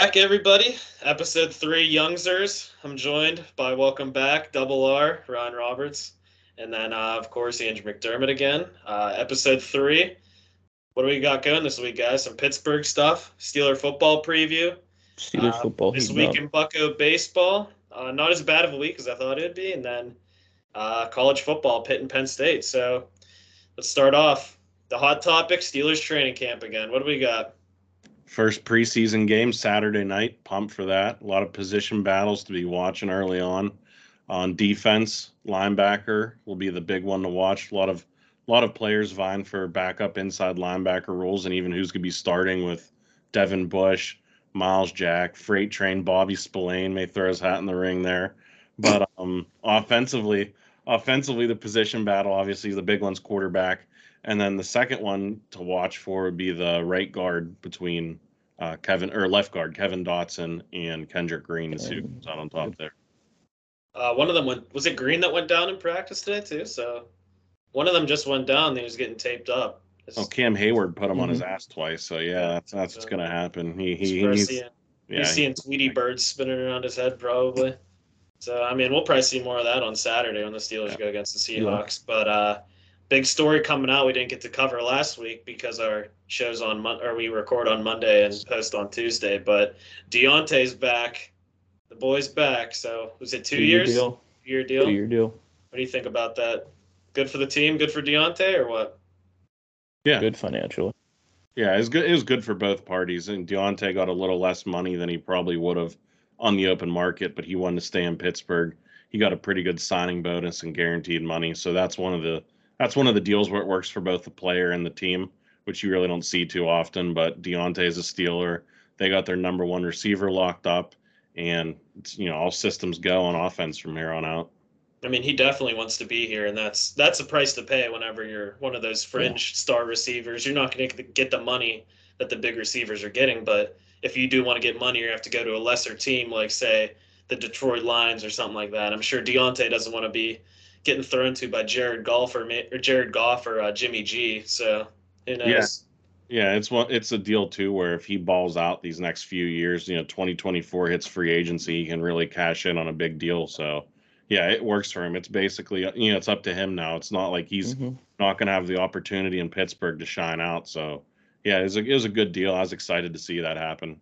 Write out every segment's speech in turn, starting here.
back, everybody. Episode three, Youngzers. I'm joined by welcome back, Double R, Ryan Roberts, and then uh, of course Andrew McDermott again. Uh, episode three. What do we got going this week, guys? Some Pittsburgh stuff, Steeler football preview. Steeler Uh, football. This week up. in Bucco baseball, uh, not as bad of a week as I thought it'd be, and then uh, college football, Pitt and Penn State. So let's start off the hot topic: Steelers training camp again. What do we got? First preseason game Saturday night. Pumped for that. A lot of position battles to be watching early on. On defense, linebacker will be the big one to watch. A lot of a lot of players vying for backup inside linebacker roles, and even who's going to be starting with Devin Bush, Myles Jack, Freight Train, Bobby Spillane may throw his hat in the ring there. But um, offensively, offensively, the position battle obviously the big one's quarterback. And then the second one to watch for would be the right guard between uh, Kevin or left guard Kevin Dotson and Kendrick Green to see who comes out on top there. Uh, one of them went. Was it Green that went down in practice today too? So one of them just went down. He was getting taped up. It's, Oh, Cam Heyward put him on his ass twice, so yeah, that's that's what's gonna happen. He he, he worth seeing. yeah, He's seeing Tweety birds spinning around his head probably. So I mean, we'll probably see more of that on Saturday when the Steelers Yeah. go against the Seahawks. But uh, big story coming out we didn't get to cover last week because our show's on Mon- or we record on Monday and post on Tuesday. But Diontae's back. The boy's back. So was it two Two-year years? Deal. Year deal. Two year deal. What do you think about that? Good for the team. Good for Diontae or what? Yeah. Good financially. yeah, it was good. It was good for both parties, and Diontae got a little less money than he probably would have on the open market, but he wanted to stay in Pittsburgh. He got a pretty good signing bonus and guaranteed money, so that's one of the that's one of the deals where it works for both the player and the team, which you really don't see too often. But Diontae is a Steeler. They got their number one receiver locked up, and it's, you know all systems go on offense from here on out. I mean, he definitely wants to be here, and that's that's a price to pay whenever you're one of those fringe star receivers. You're not going to get the money that the big receivers are getting, but if you do want to get money, you have to go to a lesser team, like say the Detroit Lions or something like that. I'm sure Diontae doesn't want to be getting thrown to by Jared Goff or, or Jared Goff or uh, Jimmy G. So who knows? Yeah, it's one. It's a deal too, where if he balls out these next few years, you know, 2024 hits free agency, he can really cash in on a big deal. So, yeah, it works for him. It's basically, you know, it's up to him now. It's not like he's Mhm. not going to have the opportunity in Pittsburgh to shine out. So, yeah, it was, a, it was a good deal. I was excited to see that happen.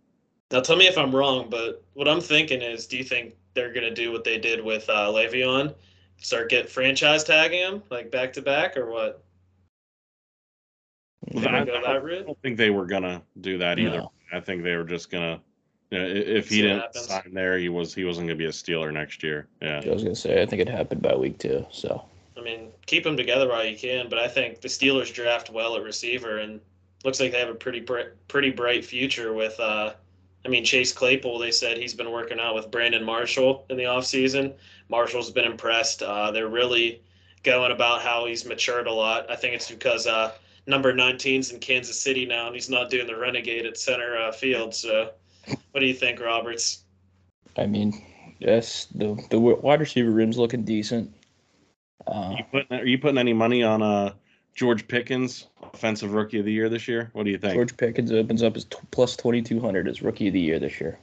Now tell me if I'm wrong, but what I'm thinking is, do you think they're gonna do what they did with uh, Le'Veon, start get franchise tagging him like back to back, or what? Well, They're I, go I that route? don't think they were going to do that either. No. I think they were just going to. You know, if he didn't happens. sign there, he was he wasn't going to be a Steeler next year. Yeah. I was gonna say I think it happened by week two. So I mean, keep them together while you can, but I think the Steelers draft well at receiver, and looks like they have a pretty bri- pretty bright future with. Uh, I mean, Chase Claypool. They said he's been working out with Brandon Marshall in the offseason. Marshall's been impressed. Uh, they're really going about how he's matured a lot. I think it's because uh, number 19's in Kansas City now, and he's not doing the renegade at center uh, field. So, what do you think, Roberts? I mean, yes, the the wide receiver room's looking decent. Uh, You putting are you putting any money on uh George Pickens, offensive rookie of the year this year? What do you think? George Pickens opens up as t- plus twenty two hundred as rookie of the year this year.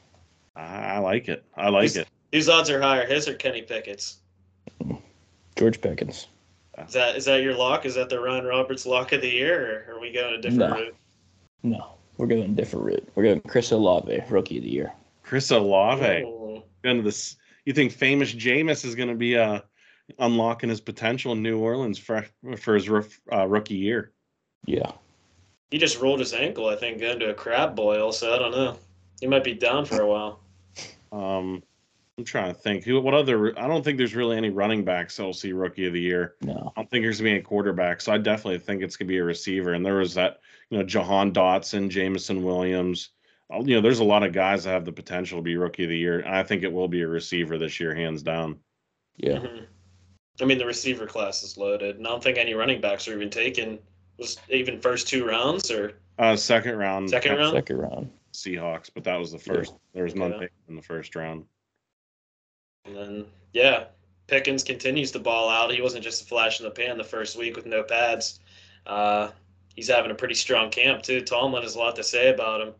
I I like it. I like Who's- it. Whose odds are higher, his or Kenny Pickett's? George Pickens. Is that is that your lock? Is that the Ryan Roberts lock of the year, or are we going a different No. route? No, we're going a different route. We're going Chris Olave, rookie of the year. Chris Olave. Ooh. Into this, you think famous Jameis is going to be uh unlocking his potential in New Orleans for for his uh, rookie year? Yeah. He just rolled his ankle, I think, into a crab boil. So I don't know. He might be down for a while. Um, I'm trying to think. Who? What other? I don't think there's really any running backs that'll see rookie of the year. No. I don't think there's gonna be a quarterback, so I definitely think it's gonna be a receiver. And there was that, you know, Jahan Dotson, Jameson Williams. Uh, You know, there's a lot of guys that have the potential to be rookie of the year. And I think it will be a receiver this year, hands down. Yeah. Mhm. I mean, the receiver class is loaded, and I don't think any running backs are even taken. Was even first two rounds or Uh, second round, second round? Second round. Seahawks, but that was the first. There was none Yeah. taken in the first round. And then yeah, Pickens continues to ball out. He wasn't just a flash in the pan the first week with no pads. Uh, he's having a pretty strong camp too. Tomlin has a lot to say about him,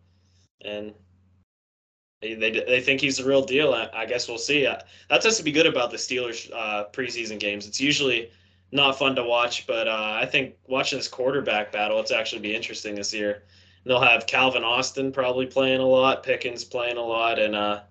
and They, they, they think he's the real deal. I, I guess we'll see. Uh, that tends to be good about the Steelers uh, preseason games. It's usually not fun to watch, but uh, I think watching this quarterback battle, it's actually be interesting this year. And they'll have Calvin Austin probably playing a lot, Pickens playing a lot, and uh,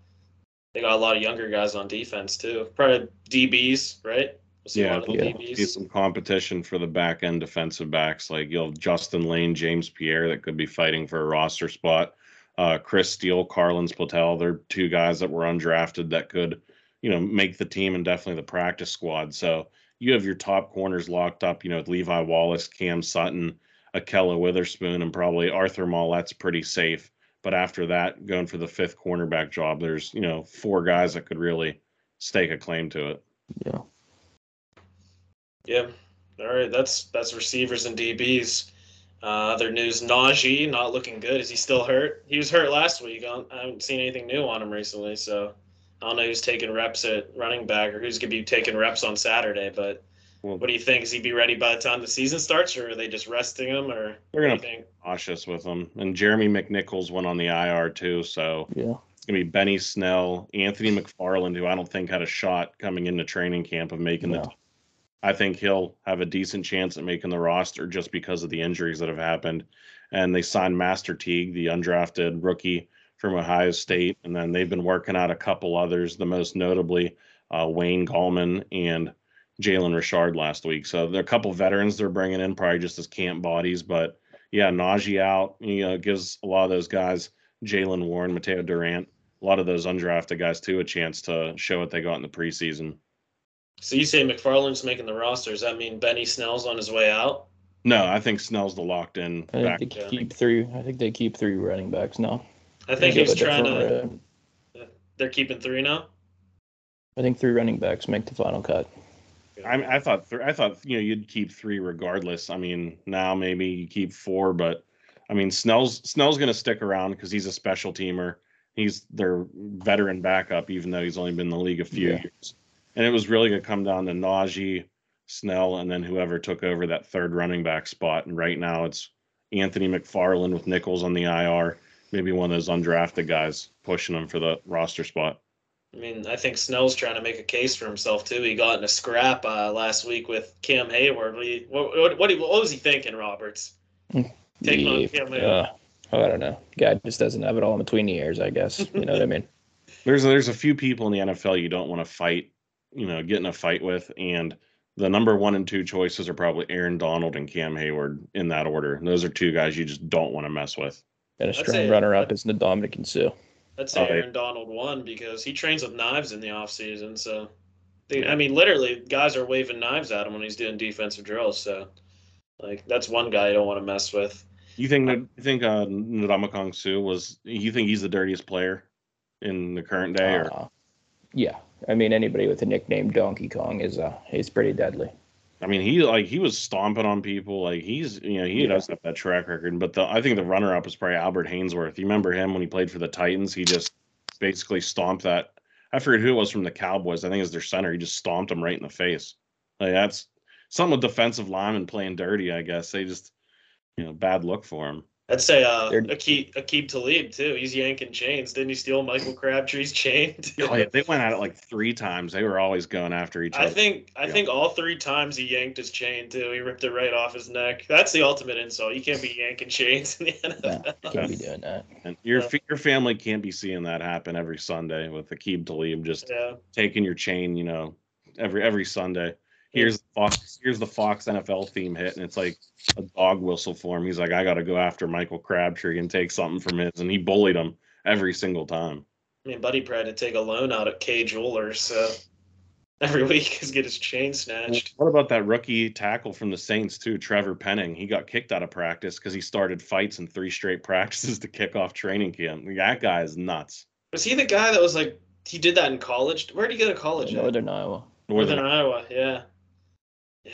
they got a lot of younger guys on defense too. Probably DBs, right? We'll see yeah, yeah. see some competition for the back end defensive backs. Like you'll have Justin Layne, James Pierre that could be fighting for a roster spot. Uh, Chris Steele, Carlins Platel, they're two guys that were undrafted that could, you know, make the team and definitely the practice squad. So you have your top corners locked up, you know, with Levi Wallace, Cam Sutton, Ahkello Witherspoon, and probably Arthur Maulet's pretty safe. But after that, going for the fifth cornerback job, there's, you know, four guys that could really stake a claim to it. Yeah. Yeah. All right. That's that's receivers and DBs. Uh, other news: Najee not looking good. Is he still hurt? He was hurt last week. I haven't seen anything new on him recently, so I don't know who's taking reps at running back or who's going to be taking reps on Saturday. But well, what do you think? Is he be ready by the time the season starts, or are they just resting him? Or they're going to be cautious with him. And Jeremy McNichols went on the IR too, so yeah, it's going to be Benny Snell, Anthony McFarland, who I don't think had a shot coming into training camp of making the. I think he'll have a decent chance at making the roster just because of the injuries that have happened. And they signed Master Teague, the undrafted rookie from Ohio State, and then they've been working out a couple others, the most notably uh, Wayne Gallman and Jalen Richard last week. So there are a couple veterans they're bringing in, probably just as camp bodies. But yeah, Najee out, you know, gives a lot of those guys, Jaylen Warren, Mateo Durant, a lot of those undrafted guys too, a chance to show what they got in the preseason. So you say McFarland's making the roster? Does that mean Benny Snell's on his way out? No, I think Snell's the locked in. I think they keep three. I think they keep three running backs now. I think he's trying to. They're keeping three now. I think three running backs make the final cut. I, I thought th- I thought you know you'd keep three regardless. I mean now maybe you keep four, but I mean Snell's Snell's going to stick around because he's a special teamer. He's their veteran backup, even though he's only been in the league a few yeah. years. And it was really going to come down to Najee, Snell, and then whoever took over that third running back spot. And right now it's Anthony McFarland with Nichols on the IR maybe one of those undrafted guys pushing him for the roster spot. I mean, I think Snell's trying to make a case for himself too. He got in a scrap uh, last week with Cam Heyward. What, what, what, what, was he thinking, Roberts? Taking on Cam Heyward. Uh, I don't know. Guy just doesn't have it all in between the ears, I guess. You know what I mean? There's there's a few people in the NFL you don't want to fight, you know, get in a fight with, and the number one and two choices are probably Aaron Donald and Cam Heyward in that order. And those are two guys you just don't want to mess with. And a strong runner up is Ndamukong Suh. I'd say Aaron Donald won because he trains with knives in the off season. So, they, I mean, literally, guys are waving knives at him when he's doing defensive drills. So, like, that's one guy you don't want to mess with. You think that you think uh, Ndamukong Suh was? You think he's the dirtiest player in the current day? Or? Uh, yeah, I mean, anybody with a nickname Donkey Kong is uh, he's pretty deadly. I mean, he like he was stomping on people. Like he's you know he yeah. does have that track record. But the I think the runner up was probably Albert Haynesworth. You remember him when he played for the Titans? He just basically stomped that. I forget who it was from the Cowboys. I think it was their center. He just stomped him right in the face. Like that's some with defensive linemen playing dirty. I guess they just you know bad look for him. I'd say uh, Aqib, Aqib Talib too. He's yanking chains. Didn't he steal Michael Crabtree's chain? oh yeah, they went at it like three times. They were always going after each other. I think I yeah. think all three times he yanked his chain too. He ripped it right off his neck. That's the ultimate insult. You can't be yanking chains in the NFL. No, can't be doing that. And your yeah. your family can't be seeing that happen every Sunday with Aqib Talib just yeah. taking your chain. You know, every every Sunday here's the Fox, here's the Fox NFL theme hit, and it's like a dog whistle for him. He's like, I got to go after Michael Crabtree and take something from his, and he bullied him every single time. I mean, Buddy tried to take a loan out at Kay Jewelers, so every week is get his chain snatched. What about that rookie tackle from the Saints too, Trevor Penning? He got kicked out of practice because he started fights in three straight practices to kick off training camp. That guy is nuts. Was he the guy that was like he did that in college? Where did he go to college? Northern at? Iowa. Northern, Northern Iowa, yeah. Yeah.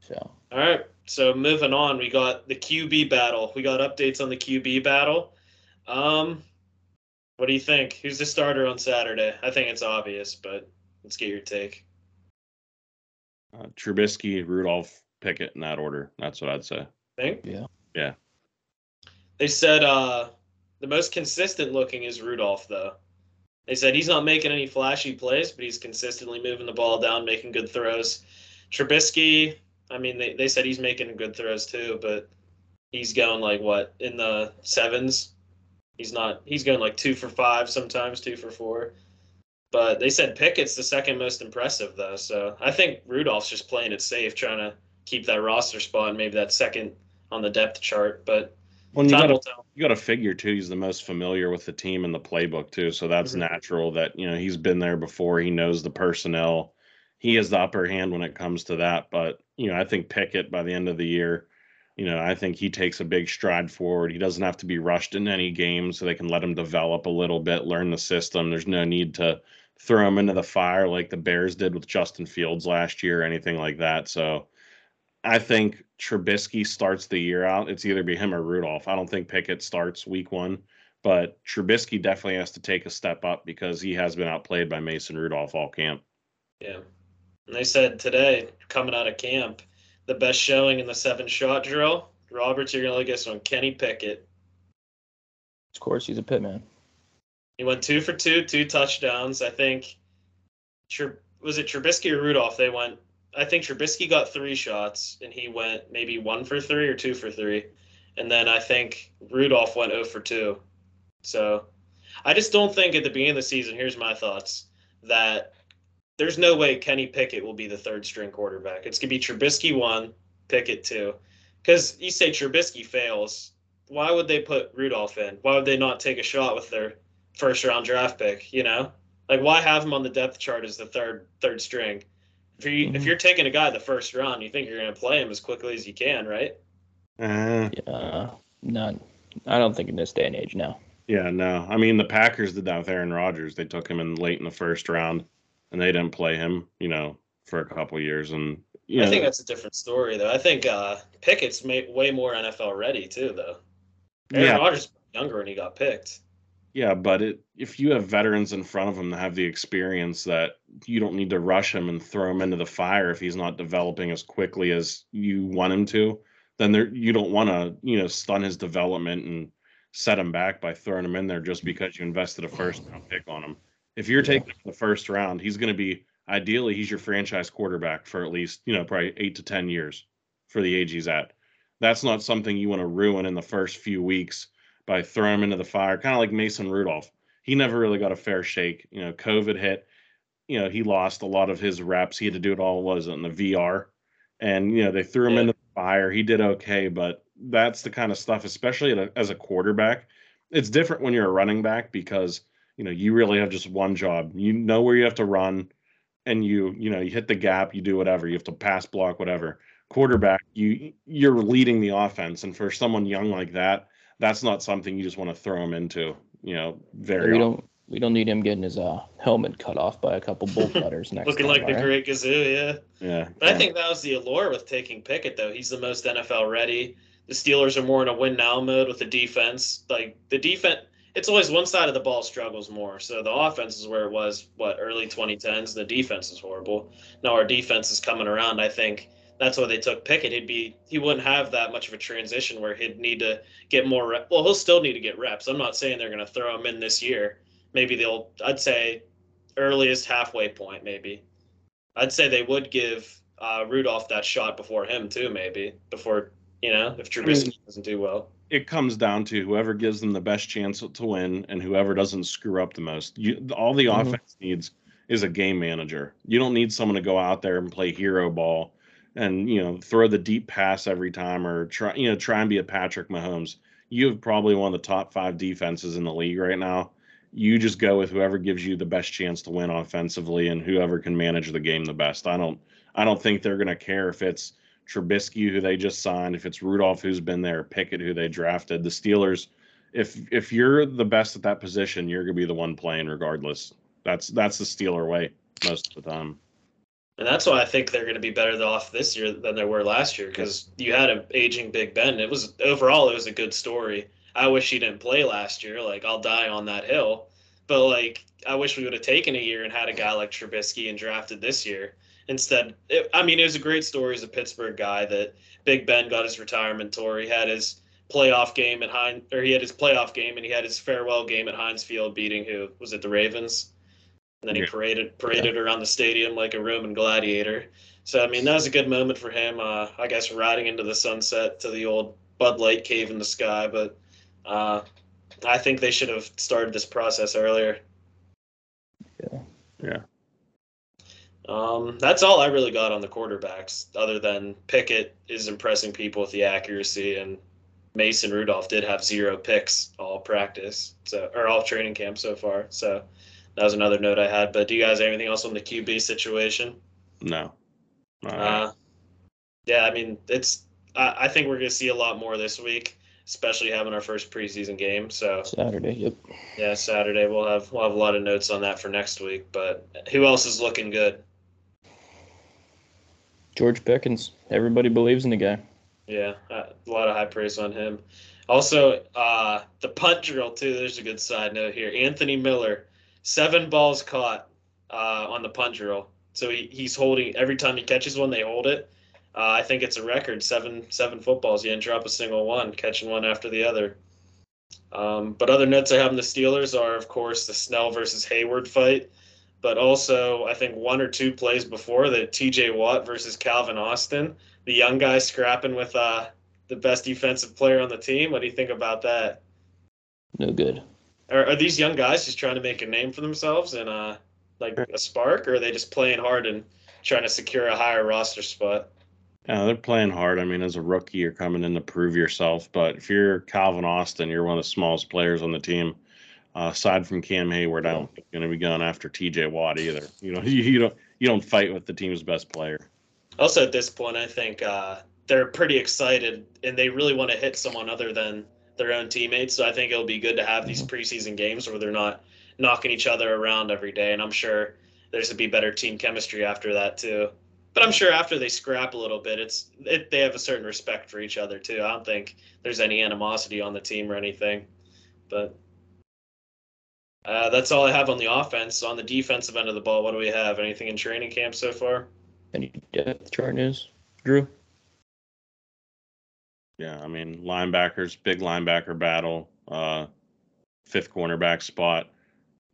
So. All right. So moving on, we got the QB battle. We got updates on the QB battle. Um, what do you think? Who's the starter on Saturday? I think it's obvious, but let's get your take. Uh, Trubisky, Rudolph, Pickett in that order. That's what I'd say. Think? Yeah. Yeah. They said uh, The most consistent looking is Rudolph, though. They said he's not making any flashy plays, but he's consistently moving the ball down, making good throws. Trubisky, I mean, they, they said he's making good throws too, but he's going like what in the sevens. He's not. He's going like two for five sometimes, two for four. But they said Pickett's the second most impressive though, so I think Rudolph's just playing it safe, trying to keep that roster spot and maybe that second on the depth chart. But Well, you got will to tell. you got to figure too. He's the most familiar with the team and the playbook too, so that's Mhm. natural. That you know he's been there before. He knows the personnel. He has the upper hand when it comes to that. But you know, I think Pickett by the end of the year, you know, I think he takes a big stride forward. He doesn't have to be rushed in any game, so they can let him develop a little bit, learn the system. There's no need to throw him into the fire like the Bears did with Justin Fields last year or anything like that. So I think Trubisky starts the year out. It's either be him or Rudolph. I don't think Pickett starts week one, but Trubisky definitely has to take a step up because he has been outplayed by Mason Rudolph all camp. Yeah. And they said today, coming out of camp, the best showing in the seven shot drill. Roberts, you're gonna look at this one. Kenny Pickett. Of course, he's a pitman. He went two for two, two touchdowns. I think. Was it Trubisky or Rudolph? They went. I think Trubisky got three shots, and he went maybe one for three or two for three, and then I think Rudolph went 0 for two. So, I just don't think at the beginning of the season. Here's my thoughts: that there's no way Kenny Pickett will be the third string quarterback. It's gonna be Trubisky one, Pickett two, because you say Trubisky fails. Why would they put Rudolph in? Why would they not take a shot with their first round draft pick, you know? Like why have him on the depth chart as the third third string? If you if Mhm. you're taking a guy the first round, you think you're gonna play him as quickly as you can, right? Uh, Yeah, not. I don't think in this day and age now. yeah, no. I mean, the Packers did that with Aaron Rodgers. They took him in late in the first round, and they didn't play him, you know, for a couple years. And you know, I think that's a different story though. I think uh, Pickett's made way more NFL ready too though. Aaron yeah, Rodgers was younger when he got picked. Yeah, but it, if you have veterans in front of him that have the experience, that you don't need to rush him and throw him into the fire if he's not developing as quickly as you want him to, then there you don't want to you know stun his development and set him back by throwing him in there just because you invested a first round pick on him. If you're Yeah. taking the first round, he's going to be ideally he's your franchise quarterback for at least you know probably eight to ten years for the age he's at. That's not something you want to ruin in the first few weeks by throwing him into the fire, kind of like Mason Rudolph. He never really got a fair shake. You know, COVID hit. You know, he lost a lot of his reps. He had to do it all was in the VR, and you know they threw him Yeah. into the fire. He did okay, but that's the kind of stuff, especially at a, as a quarterback. It's different when you're a running back because you know you really have just one job. You know where you have to run, and you you know you hit the gap. You do whatever. You have to pass block whatever. Quarterback, you you're leading the offense, and for someone young like that, that's not something you just want to throw him into. You know, very we don't. We don't need him getting his uh, helmet cut off by a couple bolt cutters next Looking time, like the great Gazoo, yeah. Yeah, But I think that was the allure with taking Pickett, though. He's the most NFL ready. The Steelers are more in a win now mode with the defense. Like the defense, it's always one side of the ball struggles more. So the offense is where it was, what, early 2010s. The defense is horrible. Now our defense is coming around. I think that's why they took Pickett. He'd be, he wouldn't have that much of a transition where he'd need to get more rep. Well, he'll still need to get reps. I'm not saying they're going to throw him in this year. Maybe they'll, I'd say earliest halfway point, maybe. I'd say they would give uh, Rudolph that shot before him too, maybe before you know if Trubisky doesn't do well. It comes down to whoever gives them the best chance to win and whoever doesn't screw up the most. You, all the Mhm. offense needs is a game manager. You don't need someone to go out there and play hero ball and you know throw the deep pass every time or try you know try and be a Patrick Mahomes. You have probably one of the top five defenses in the league right now. You just go with whoever gives you the best chance to win offensively and whoever can manage the game the best. I don't I don't think they're gonna care if it's Trubisky, who they just signed, if it's Rudolph, who's been there, Pickett, who they drafted, the Steelers. If if you're the best at that position, you're gonna be the one playing regardless. That's that's the Steeler way most of the time. And that's why I think they're going to be better off this year than they were last year because you had an aging Big Ben. It was overall it was a good story. I wish he didn't play last year. Like I'll die on that hill. But like I wish we would have taken a year and had a guy like Trubisky and drafted this year instead. It, I mean, it was a great story as a Pittsburgh guy that Big Ben got his retirement tour. He had his playoff game at Heinz, or he had his playoff game and he had his farewell game at Heinz Field, beating who was it, the Ravens, and then he Yeah. paraded paraded around the stadium like a Roman gladiator. So I mean, that was a good moment for him. Uh, I guess riding into the sunset to the old Bud Light cave in the sky, but uh, I think they should have started this process earlier. Yeah. Yeah. Um, that's all I really got on the quarterbacks, other than Pickett is impressing people with the accuracy, and Mason Rudolph did have zero picks all practice, so or all training camp so far. So that was another note I had. But do you guys have anything else on the QB situation? No. All right. Uh, yeah, I mean, it's. I, I think we're gonna see a lot more this week, especially having our first preseason game. So Saturday. Yep. yeah, Saturday we'll have we'll have a lot of notes on that for next week. But who else is looking good? George Pickens. Everybody believes in the guy. Yeah, uh, a lot of high praise on him. Also, uh, the punt drill too. There's a good side note here. Anthony Miller, seven balls caught uh, on the punt drill. So he, he's holding every time he catches one, they hold it. Uh, I think it's a record seven seven footballs. He didn't drop a single one, catching one after the other. Um, but other notes I have in the Steelers are, of course, the Snell versus Heyward fight. But also, I think one or two plays before the T.J. Watt versus Calvin Austin the young guy scrapping with uh, the best defensive player on the team. What do you think about that? No good. Are, are these young guys just trying to make a name for themselves and uh, like a spark, or are they just playing hard and trying to secure a higher roster spot? Yeah, they're playing hard. I mean, as a rookie, you're coming in to prove yourself. But if you're Calvin Austin, you're one of the smallest players on the team. Uh, aside from Cam Heyward, I don't think going to be going after T.J. Watt either. You know, you, you don't you don't fight with the team's best player. Also, at this point, I think uh, they're pretty excited and they really want to hit someone other than their own teammates. So I think it'll be good to have these preseason games where they're not knocking each other around every day. And I'm sure there's going to be better team chemistry after that too. But I'm sure after they scrap a little bit, it's it, they have a certain respect for each other too. I don't think there's any animosity on the team or anything. But uh, that's all I have on the offense. On the defensive end of the ball, what do we have? Anything in training camp so far? Any depth chart news? Drew? Yeah, I mean, linebackers, big linebacker battle, uh, fifth cornerback spot.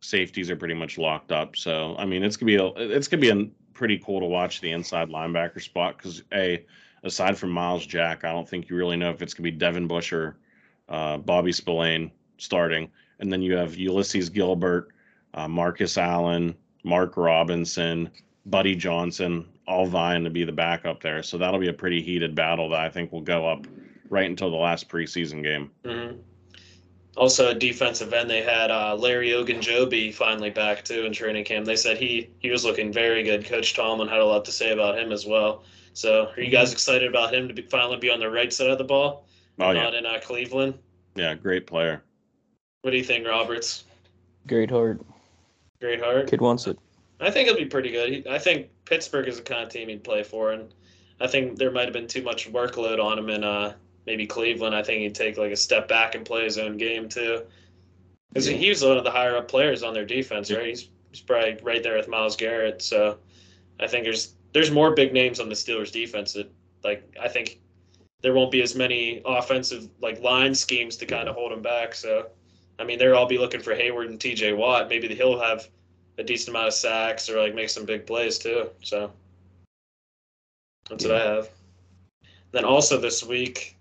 Safeties are pretty much locked up. So, I mean, it's gonna be a, it's gonna be a pretty cool to watch the inside linebacker spot because a aside from Myles Jack, I don't think you really know if it's gonna be Devin Bush or uh, Bobby Spillane starting, and then you have Ulysses Gilbert, uh, Marcus Allen, Mark Robinson, Buddy Johnson, all vying to be the backup there. So that'll be a pretty heated battle that I think will go up right until the last preseason game. hmm Also, at defensive end, they had uh, Larry Ogunjobi finally back too in training camp. They said he he was looking very good. Coach Tomlin had a lot to say about him as well. So, are you guys excited about him to be, finally be on the right side of the ball, Oh yeah, not in uh, Cleveland? yeah, great player. What do you think, Roberts? Great heart. Great heart. Kid wants it. I think it'll be pretty good. He, I think Pittsburgh is the kind of team he'd play for, and I think there might have been too much workload on him in uh, maybe Cleveland. I think he'd take like a step back and play his own game too, because Yeah. he was one of the higher up players on their defense, Yeah. right? He's he's probably right there with Myles Garrett. So I think there's there's more big names on the Steelers defense that like I think there won't be as many offensive like line schemes to kind of hold him back. So I mean they'll all be looking for Heyward and T.J. Watt. Maybe he'll have a decent amount of sacks or like make some big plays too. So that's what I have. Then also this week,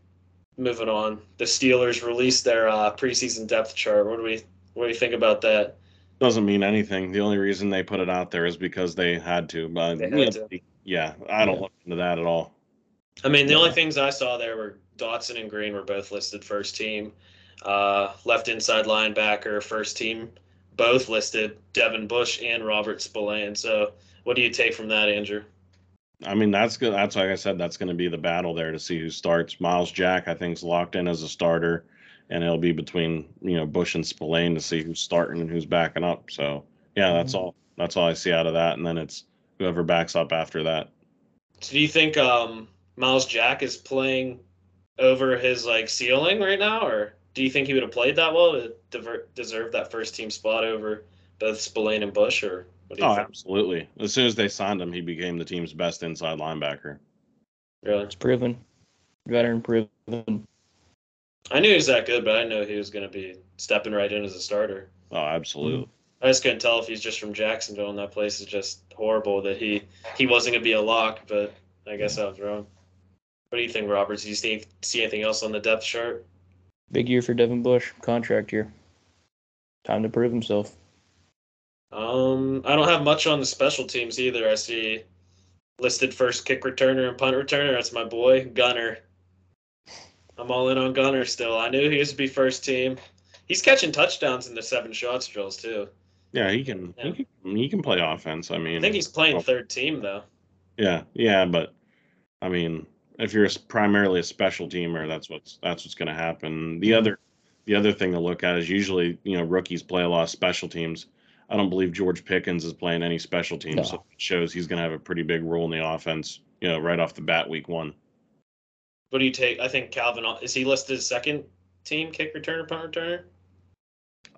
moving on, the Steelers released their uh, preseason depth chart. What do we what do you think about that? Doesn't mean anything. The only reason they put it out there is because they had to. But had know, to. yeah, I don't Yeah. look into that at all. I mean, the Yeah. only things I saw there were Dotson and Green were both listed first team. Uh, left inside linebacker, first team, both listed Devin Bush and Robert Spillane. So, what do you take from that, Andrew? I mean, that's good. That's like I said, that's going to be the battle there to see who starts. Myles Jack, I think, is locked in as a starter, and it'll be between you know Bush and Spillane to see who's starting and who's backing up. So yeah, that's all. That's all I see out of that, and then it's whoever backs up after that. So, do you think um, Myles Jack is playing over his like ceiling right now, or do you think he would have played that well to diver- deserve that first team spot over both Spillane and Bush, or what do you Oh, think? absolutely. As soon as they signed him, he became the team's best inside linebacker. Really? It's proven. Veteran proven. I knew he was that good, but I didn't know he was going to be stepping right in as a starter. Oh, absolutely. I just couldn't tell if he's just from Jacksonville and that place is just horrible that he he wasn't going to be a lock, but I guess I was wrong. What do you think, Roberts? Do you see, see anything else on the depth chart? Big year for Devin Bush, contract year. Time to prove himself. Um, I don't have much on the special teams either. I see listed first kick returner and punt returner. That's my boy Gunner. I'm all in on Gunner still. I knew he was to be first team. He's catching touchdowns in the seven shots drills too. Yeah, he can, Yeah. he can he can play offense. I mean, I think he's playing well, third team though. Yeah, yeah, but I mean, if you're primarily a special teamer, that's what's that's what's going to happen. The mm-hmm. other the other thing to look at is usually you know rookies play a lot of special teams. I don't believe George Pickens is playing any special teams, No. so it shows he's going to have a pretty big role in the offense. You know, right off the bat, week one. What do you take? I think Calvin is he listed as second team kick returner, punt returner?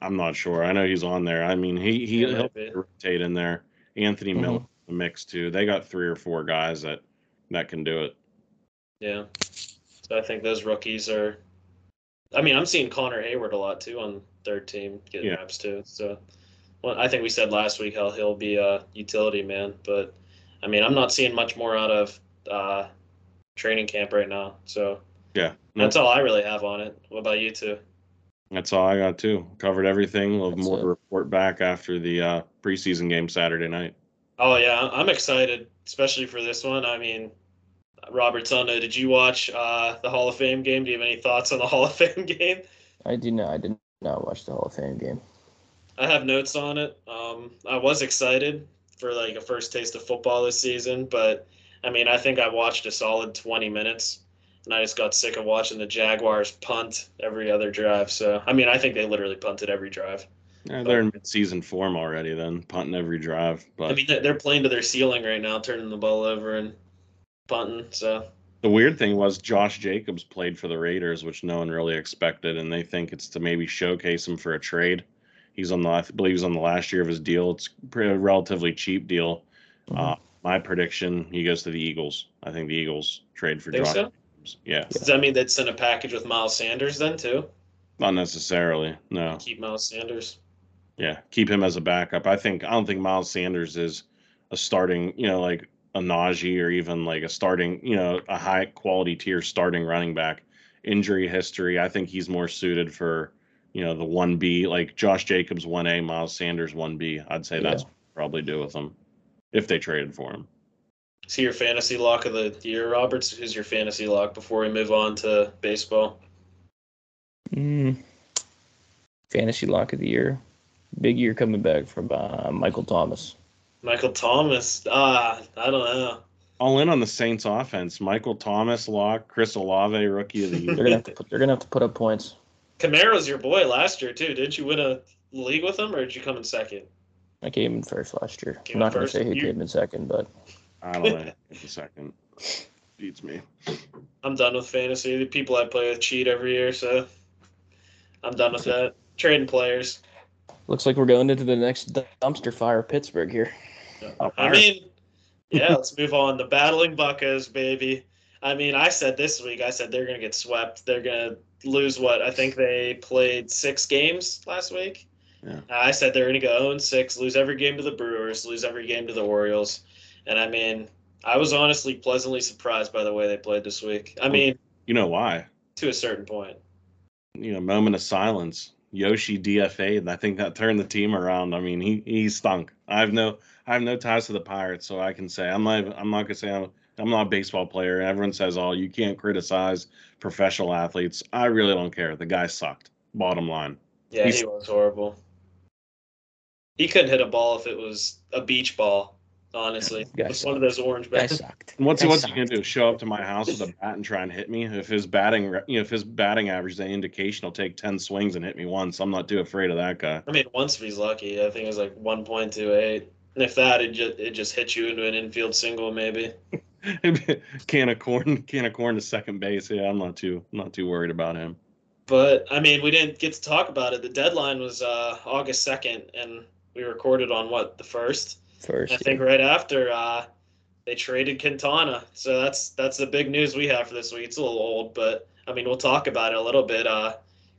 I'm not sure. I know he's on there. I mean, he he might he'll rotate in there. Anthony. Miller mm-hmm. in the mix too. They got three or four guys that that can do it. Yeah. So I think those rookies are. I mean, I'm seeing Connor Heyward a lot too on third team getting Yeah. reps too. So, well, I think we said last week how he'll be a utility man, but I mean, I'm not seeing much more out of uh, training camp right now. So Yeah, no, that's all I really have on it. What about you two? That's all I got too. Covered everything. We'll have more to report back after the uh, preseason game Saturday night. Oh yeah, I'm excited, especially for this one. I mean, Robert Sunday, did you watch uh, the Hall of Fame game? Do you have any thoughts on the Hall of Fame game? I do not. I did not watch the Hall of Fame game. I have notes on it. Um, I was excited for like a first taste of football this season, but I mean, I think I watched a solid 20 minutes, and I just got sick of watching the Jaguars punt every other drive. So, I mean, I think they literally punted every drive. Yeah, they're in mid-season form already. Then punting every drive. But I mean, they're- they're playing to their ceiling right now, turning the ball over and punting. So, the weird thing was Josh Jacobs played for the Raiders, which no one really expected, and they think it's to maybe showcase him for a trade. He's on the, I believe he's on the last year of his deal. It's a relatively cheap deal. Mhm. Uh, my prediction, he goes to the Eagles. I think the Eagles trade for think Josh. so? Jacobs. Yeah, Does that mean they'd send a package with Miles Sanders then too? not necessarily. No. Keep Miles Sanders. Yeah, keep him as a backup. I think I don't think Miles Sanders is a starting, you know, like a Najee or even like a starting, you know, a high quality tier starting running back. Injury history, I think he's more suited for, you know, the one B, like Josh Jacobs one A, Miles Sanders one B. I'd say that's Yeah. what probably do with him if they traded for him. Is he your fantasy lock of the year, Roberts? Who's your fantasy lock before we move on to baseball? Mm. Fantasy lock of the year. Big year coming back from uh, Michael Thomas. Michael Thomas. Ah, I don't know. All in on the Saints offense. Michael Thomas, Lock, Chris Olave, rookie of the They're year. gonna have to put, they're gonna have to put up points. Kamara's your boy last year too. Didn't you win a league with him, or did you come in second? I came in first last year. Came I'm not gonna first? say who You- came in second, but I don't know. Wait a second. Beats me. I'm done with fantasy. The people I play with cheat every year, so I'm done with that. Trading players. looks like we're going into the next dumpster fire, Pittsburgh here. I mean, yeah, let's move on. The battling Buccos, baby. I mean, I said this week, I said they're gonna get swept. They're gonna lose what? I think they played six games last week. Yeah. I said they're gonna go 0 6, lose every game to the Brewers, lose every game to the Orioles. And I mean, I was honestly pleasantly surprised by the way they played this week. I mean, You know why? to a certain point. you know, moment of silence. Yoshi DFA, and I think that turned the team around. I mean, he he stunk. I have no I have no ties to the Pirates, so I can say I'm not I'm not gonna say I'm I'm not a baseball player. Everyone says, "Oh, you can't criticize professional athletes." I really don't care. The guy sucked. Bottom line. Yeah, He's- he was horrible. He couldn't hit a ball if it was a beach ball. Honestly, Guy it's one of those orange Guy bats. sucked. And what's Guy what's he gonna do? Show up to my house with a bat and try and hit me? If his batting, you know, if his batting average is any indication, he'll take ten swings and hit me once. I'm not too afraid of that guy. I mean, once if he's lucky, I think it was like one point two eight. And if that, it just it just hits you into an infield single, maybe. can of corn, can of corn to second base. Yeah, I'm not too I'm not too worried about him. But I mean, we didn't get to talk about it. The deadline was uh, August second, and we recorded on what the first. First, I think right after uh, they traded Quintana, so that's that's the big news we have for this week. It's a little old, but I mean, we'll talk about it a little bit. Uh,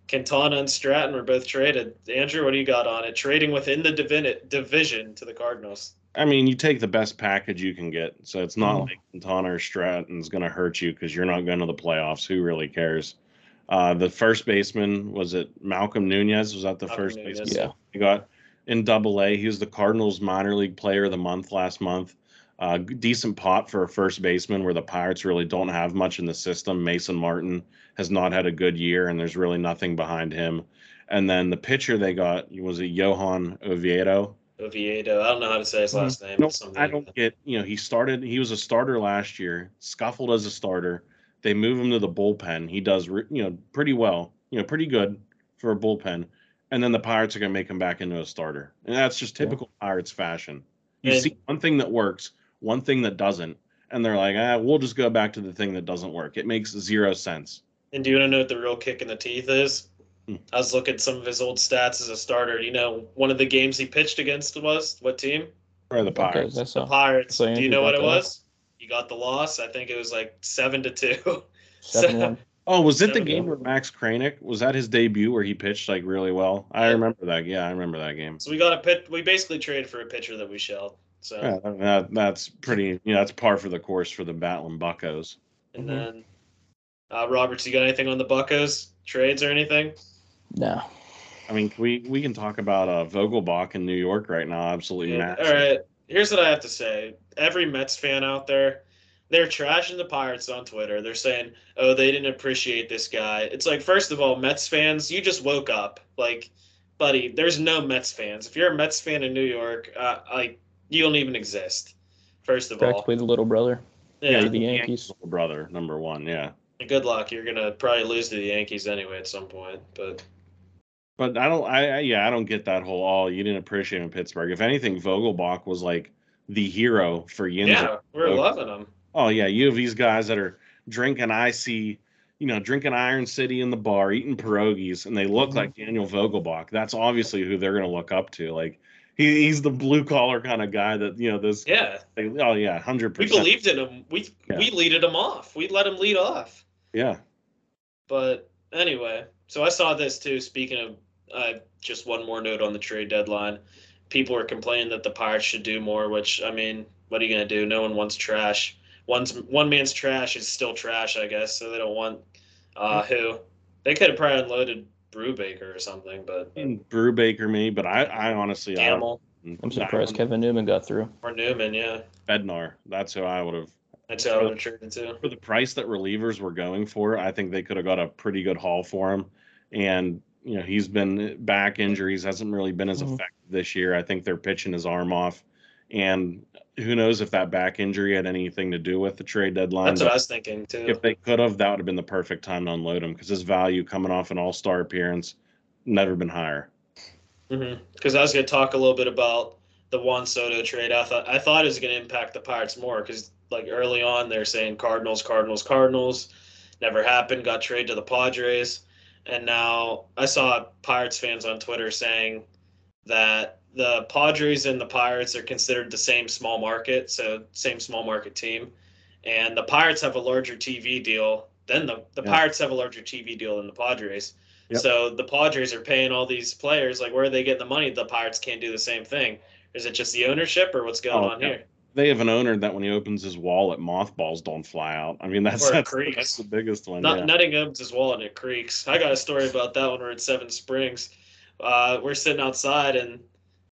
Quintana and Stratton were both traded. Andrew, what do you got on it? Trading within the divin- division to the Cardinals. I mean, you take the best package you can get. So it's not Mhm. like Quintana or Stratton's going to hurt you because you're not going to the playoffs. Who really cares? Uh, the first baseman was it Malcolm Nunez? Was that the Malcolm first Nunez. baseman Yeah. he got in Double A? He was the Cardinals minor league player of the month last month. Uh, decent pot for a first baseman where the Pirates really don't have much in the system. Mason Martin has not had a good year, and there's really nothing behind him. And then the pitcher they got was it Johan Oviedo. Oviedo. I don't know how to say his last name. I don't, I like don't get, you know, he started, he was a starter last year, scuffled as a starter. They move him to the bullpen. He does, you know, pretty well, you know, pretty good for a bullpen. And then the Pirates are going to make him back into a starter. And that's just Yeah. typical Pirates fashion. You And- see one thing that works, one thing that doesn't. And they're like, ah, we'll just go back to the thing that doesn't work. It makes zero sense. And do you want to know what the real kick in the teeth is? Hmm. I was looking at some of his old stats as a starter. You know, one of the games he pitched against was what team? Or the Pirates. I The. Pirates. So Do you know what got it that. was? You got the loss. I think it was like seven to two. Seven one. Oh, was it the game to- where Max Kranick was that his debut where he pitched like really well? I Yeah. remember that. Yeah, I remember that game. So we got a pit. We basically traded for a pitcher that we shelled. So Yeah, that, that's pretty. You know, that's par for the course for the Battling Buccos. and Mhm. then uh, Roberts, you got anything on the Buccos trades or anything? No. I mean, we we can talk about uh, Vogelbach in New York right now. Absolutely Yeah. All right. Here's what I have to say. Every Mets fan out there, they're trashing the Pirates on Twitter. They're saying, "Oh, they didn't appreciate this guy." It's like, first of all, Mets fans, you just woke up. Like, buddy, there's no Mets fans. If you're a Mets fan in New York, uh, like you don't even exist. First of all, Practically the little brother. yeah. the Yankees. little brother, number one. Yeah, Good luck. You're gonna probably lose to the Yankees anyway at some point. But but I don't. I, I yeah, I don't get that whole. Oh, you didn't appreciate him in Pittsburgh. If anything, Vogelbach was like the hero for Yinzer. yeah, we're Okay. loving them. Oh yeah, you have these guys that are drinking icy, you know, drinking Iron City in the bar, eating pierogies, and they look Mhm. like Daniel Vogelbach. That's obviously who they're going to look up to. Like he, he's the blue collar kind of guy that you know. This Yeah, they- oh yeah, hundred percent. we believed in him. We Yeah. we leaded him off. We let him lead off. Yeah, But anyway, so I saw this too. Speaking of, uh, just one more note on the trade deadline. People are complaining that the Pirates should do more. Which I mean, what are you gonna do? No one wants trash. One's one man's trash is still trash, I guess. So they don't want uh, who they could have probably unloaded Brubaker or something, but and Brubaker me, but I, I honestly, I I'm surprised Kevin Newman got through. or Newman, yeah, Bednar. That's who I would have. that's who I would have traded to. For the price that relievers were going for, I think they could have got a pretty good haul for him. And you know, he's been back injuries, hasn't really been as Mhm. effective this year. I think they're pitching his arm off, and who knows if that back injury had anything to do with the trade deadline. That's what I was thinking too. if they could have, that would have been the perfect time to unload him because his value coming off an All Star appearance never been higher. Mm-hmm. Because I was going to talk a little bit about the Juan Soto trade. I thought I thought it was going to impact the Pirates more because like early on they're saying Cardinals, Cardinals, Cardinals. Never happened. Got traded to the Padres, and now I saw Pirates fans on Twitter saying that the Padres and the Pirates are considered the same small market, so same small market team, and the Pirates have a larger TV deal than the the Yeah. Pirates have a larger TV deal than the Padres. Yep. So the Padres are paying all these players. Like, where are they getting the money? The Pirates can't do the same thing. Is it just the ownership, or what's going Oh, on yeah. here? They have an owner that when he opens his wallet, mothballs don't fly out. I mean, that's that's, that's the biggest one. Not yeah. Nutting opens his wallet and it creaks. I got a story about that when we're in Seven Springs. Uh, we're sitting outside and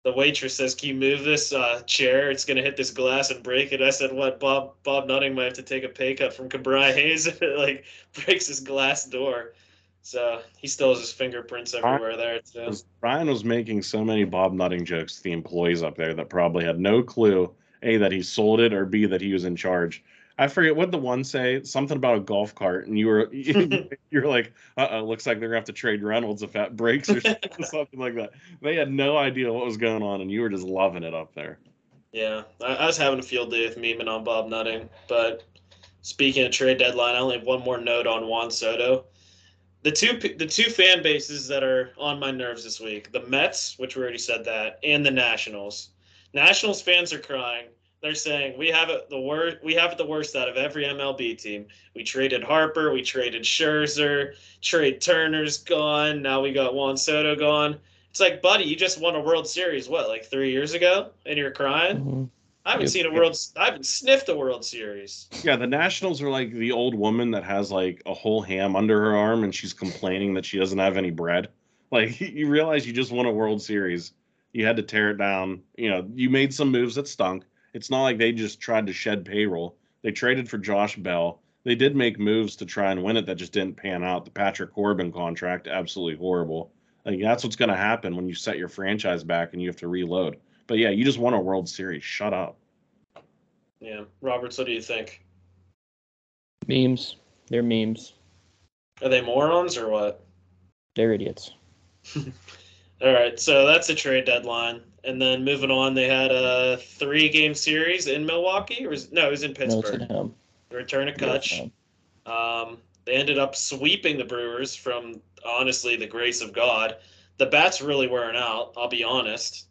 the waitress says, "Can you move this uh, chair? It's gonna hit this glass and break it." I said, "What? Bob Bob Nutting might have to take a pay cut from Ke'Bryan Hayes if it like breaks his glass door." So he still has his fingerprints everywhere there too. Ryan was making so many Bob Nutting jokes to the employees up there that probably had no clue a that he sold it or b that he was in charge. I forget what the one say something about a golf cart, and you were you're like, uh oh, looks like they're gonna have to trade Reynolds if that breaks or something, like that. They had no idea what was going on, and you were just loving it up there. Yeah, I, I was having a field day with memeing on Bob Nutting. But speaking of trade deadline, I only have one more note on Juan Soto. The two the two fan bases that are on my nerves this week: the Mets, which we already said that, and the Nationals. Nationals fans are crying. They're saying we have it the worst. We have it the worst out of every MLB team. We traded Harper, we traded Scherzer, trade Turner's gone. Now we got Juan Soto gone. It's like, buddy, you just won a World Series. What, like three years ago, and you're crying? Mhm. I haven't Yep. seen a World. I haven't sniffed a World Series. Yeah, the Nationals are like the old woman that has like a whole ham under her arm and she's complaining that she doesn't have any bread. Like you realize you just won a World Series. You had to tear it down. You know, you made some moves that stunk. It's not like they just tried to shed payroll. They traded for Josh Bell. They did make moves to try and win it that just didn't pan out. The Patrick Corbin contract, absolutely horrible. Like that's what's going to happen when you set your franchise back and you have to reload. But yeah, you just won a World Series. Shut up. Yeah, Roberts, what do you think? Memes. They're memes. Are they morons or what? They're idiots. All right, so that's the trade deadline, and then moving on, they had a three-game series in Milwaukee, or was, no, it was in Pittsburgh. at home. Return of Yeah, Cutch. Um, they ended up sweeping the Brewers from honestly the grace of God. The bats really weren't out. I'll be honest.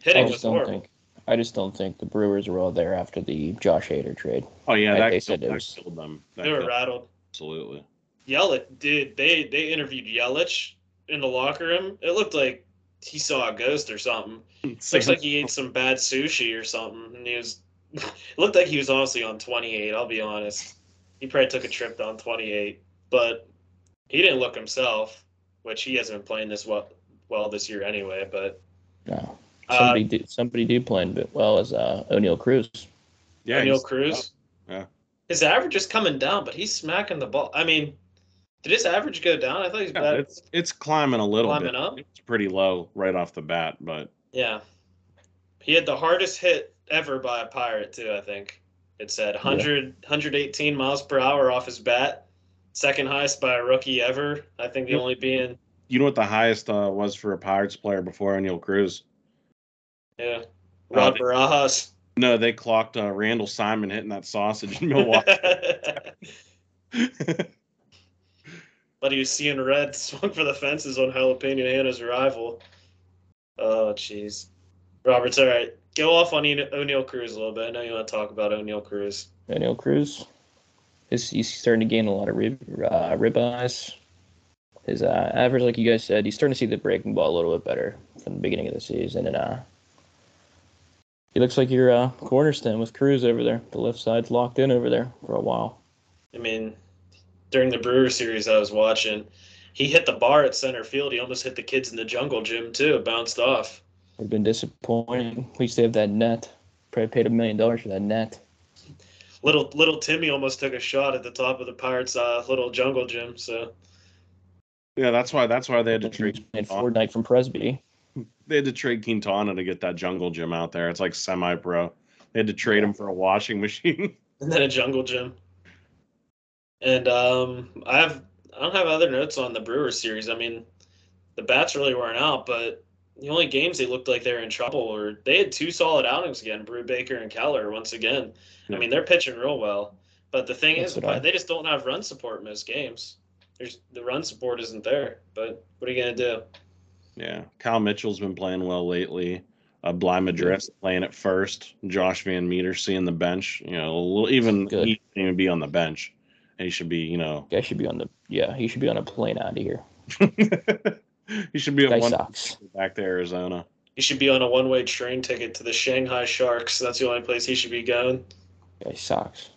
I Hitting just was don't horrible. think. I just don't think the Brewers were all there after the Josh Hader trade. Oh yeah, Like that, they killed, said, it that was- killed them. That They were killed- rattled. absolutely. Yelich, dude, they they interviewed Yelich in the locker room. It looked like he saw a ghost or something. Looks like he ate some bad sushi or something, and he was. Looked like he was honestly on 28. I'll be honest. He probably took a trip down 28, but he didn't look himself, which he hasn't been playing this well well this year anyway. But No. uh, Somebody did. Somebody did playing bit well as uh, Oneil Cruz. yeah, Oneil he's- Cruz. Yeah. His average is coming down, but he's smacking the ball. I mean, did his average go down? I thought he's Yeah, bad. it's it's climbing a little Climbing bit. up? It's pretty low right off the bat, but Yeah. He had the hardest hit ever by a pirate too, I think. It said 100 118 miles per hour off his bat. Second highest by a rookie ever. I think the only being you know what the highest uh, was for a Pirates player before Oneil Cruz? yeah. Rod they- Barajas. No, they clocked uh, Randall Simon hitting that sausage in Milwaukee. but he was seeing red, swung for the fences on Jalapeno Hannah's arrival. Oh, jeez. Roberts, all right. Go off on Oneil Cruz a little bit. I know you want to talk about Oneil Cruz. Oneil Cruz. His, he's starting to gain a lot of rib uh, ribeyes. His uh, average, like you guys said, he's starting to see the breaking ball a little bit better from the beginning of the season, and uh, he looks like your uh, cornerstone with Cruz over there. The left side's locked in over there for a while. I mean, during the Brewer series I was watching, he hit the bar at center field. He almost hit the kids in the jungle gym too. It bounced off. It's been disappointing. At least they have that net. Probably paid a million dollars for that net. Little little Timmy almost took a shot at the top of the Pirates' uh, little jungle gym. So yeah, that's why that's why they had to trade playing Quintana. Fortnite from Presby. they had to trade Quintana to get that jungle gym out there. It's like semi pro. They had to trade him for a washing machine. and then a jungle gym. And um, I have I don't have other notes on the Brewers series. I mean, the bats really weren't out, but the only games they looked like they were in trouble were they had two solid outings again, Brubaker and Keller once again. Yeah. I mean, they're pitching real well. But the thing That's is, I- they just don't have run support in most games. There's the run support isn't there. But what are you gonna do? yeah, Cal Mitchell's been playing well lately. Uh, Bligh Madris playing at first. Josh VanMeter seeing the bench. You know, a little, even Good. he shouldn't even be on the bench. And he should be, you know, Guy should be on the yeah. He should be on a plane out of here. he should be Guy on one sucks. back to Arizona. He should be on a one-way train ticket to the Shanghai Sharks. That's the only place he should be going. Guy sucks.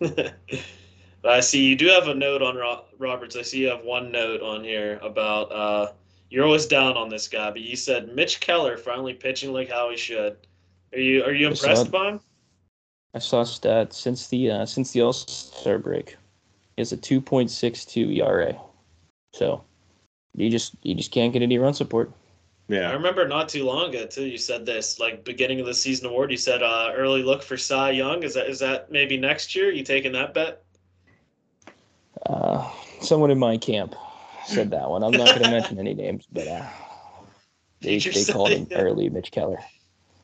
I see you do have a note on Ro- Roberts. I see you have one note on here about uh, you're always down on this guy, but you said Mitch Keller finally pitching like how he should. Are you are you I saw impressed it. by him? I saw stats since the uh, since the All Star break. He has a 2.62 ERA. So you just you just can't get any run support. Yeah. I remember not too long ago too. You said this like beginning of the season award. You said uh, early look for Cy Young. Is that is that maybe next year? You taking that bet? Uh, someone in my camp said that one. I'm not going to mention any names, but uh, they Teacher they called him it. early Mitch Keller.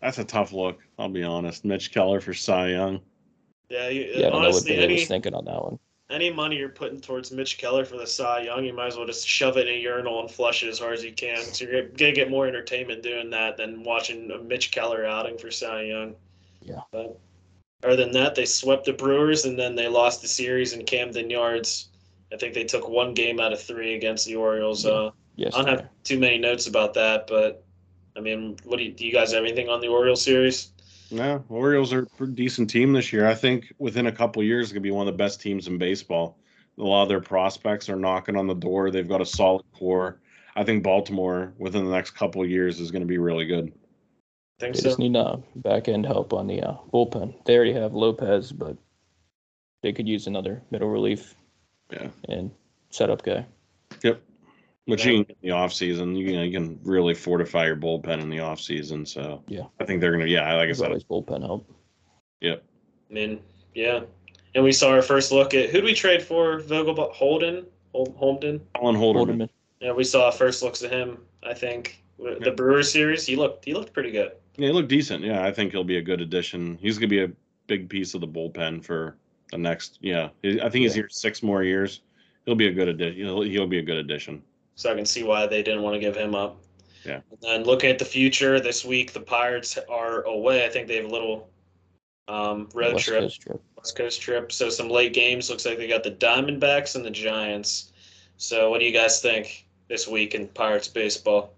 That's a tough look. I'll be honest. Mitch Keller for Cy Young. Yeah, you, Yeah, I don't know what honestly, Bailey any was thinking on that one. Any money you're putting towards Mitch Keller for the Cy Young, you might as well just shove it in a urinal and flush it as hard as you can. So you're gonna get more entertainment doing that than watching a Mitch Keller outing for Cy Young. Yeah. But other than that, they swept the Brewers and then they lost the series in Camden Yards. I think they took one game out of three against the Orioles. Yeah. Uh, Yes. I don't have too many notes about that, but I mean, what do you, do you guys have anything on the Orioles series? Yeah, Orioles are a pretty decent team this year. I think within a couple of years, it's going to be one of the best teams in baseball. A lot of their prospects are knocking on the door. They've got a solid core. I think Baltimore within the next couple of years is going to be really good. I think They so. just need uh, back end help on the uh, bullpen. They already have Lopez, but they could use another middle relief Yeah. and setup guy. Yep. Which Yeah. you can, in the off season, you can, you can really fortify your bullpen in the off season. So Yeah. I think they're gonna. Yeah, I like I There's said, always bullpen help. Yep. I mean, yeah. And we saw our first look at who did we trade for? Vogelbach, Holden, Hol- Holden. Colin Holderman. Holderman. Yeah, we saw first looks at him. I think the Yeah. Brewers series. He looked he looked pretty good. Yeah, he looked decent. Yeah, I think he'll be a good addition. He's gonna be a big piece of the bullpen for the next. Yeah, I think he's Yeah. here six more years. He'll be a good addition. He'll, he'll be a good addition. So I can see why they didn't want to give him up. Yeah. And then looking at the future this week, the Pirates are away. I think they have a little um, road West trip, Coast trip. West Coast trip. So some late games. Looks like they got the Diamondbacks and the Giants. So what do you guys think this week in Pirates baseball?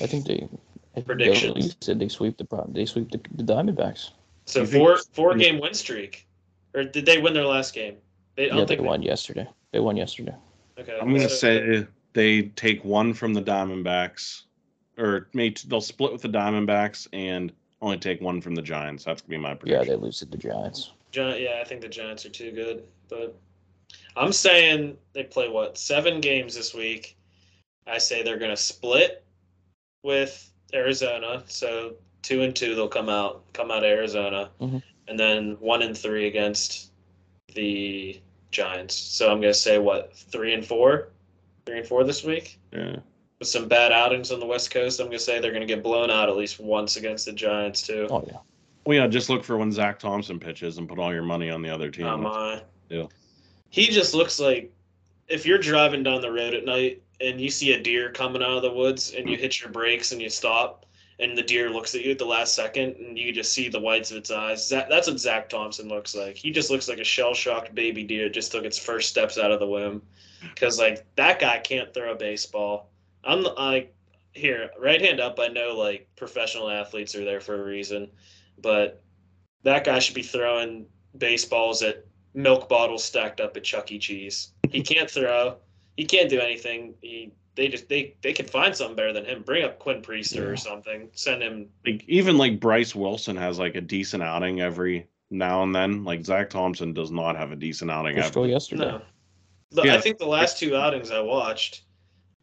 I think they. I Predictions. You said they sweep the pro- they sweep the, the Diamondbacks. So four four game win streak, or did they win their last game? They, I Yeah, don't they think won yesterday. They won yesterday. Okay, I'm gonna so- say they take one from the Diamondbacks, or maybe they'll split with the Diamondbacks and only take one from the Giants. That's gonna be my prediction. Yeah, they lose to the Giants. Gi- yeah, I think the Giants are too good, but I'm saying they play what seven games this week. I say they're gonna split with Arizona, so two and two they'll come out come out of Arizona, Mhm. and then one and three against the Giants. So I'm gonna say what three and four, three and four this week yeah. with some bad outings on the West Coast. I'm gonna say they're gonna get blown out at least once against the Giants too. Oh yeah. Well, yeah. Just look for when Zach Thompson pitches and put all your money on the other team. Oh my. Yeah. He just looks like if you're driving down the road at night and you see a deer coming out of the woods and you mm. hit your brakes and you stop and the deer looks at you at the last second and you just see the whites of its eyes. That, that's what Zach Thompson looks like. He just looks like a shell shocked baby deer just took its first steps out of the womb. Because like that guy can't throw a baseball. I'm like here right hand up. I know like professional athletes are there for a reason, but that guy should be throwing baseballs at milk bottles stacked up at Chuck E. Cheese. He can't throw. He can't do anything. He they just they they can find something better than him. Bring up Quinn Priester Yeah. or something. Send him. like even like Bryce Wilson has like a decent outing every now and then. Like Zach Thompson does not have a decent outing Just go ever. yesterday. No, The- Yeah. I think the last two outings I watched,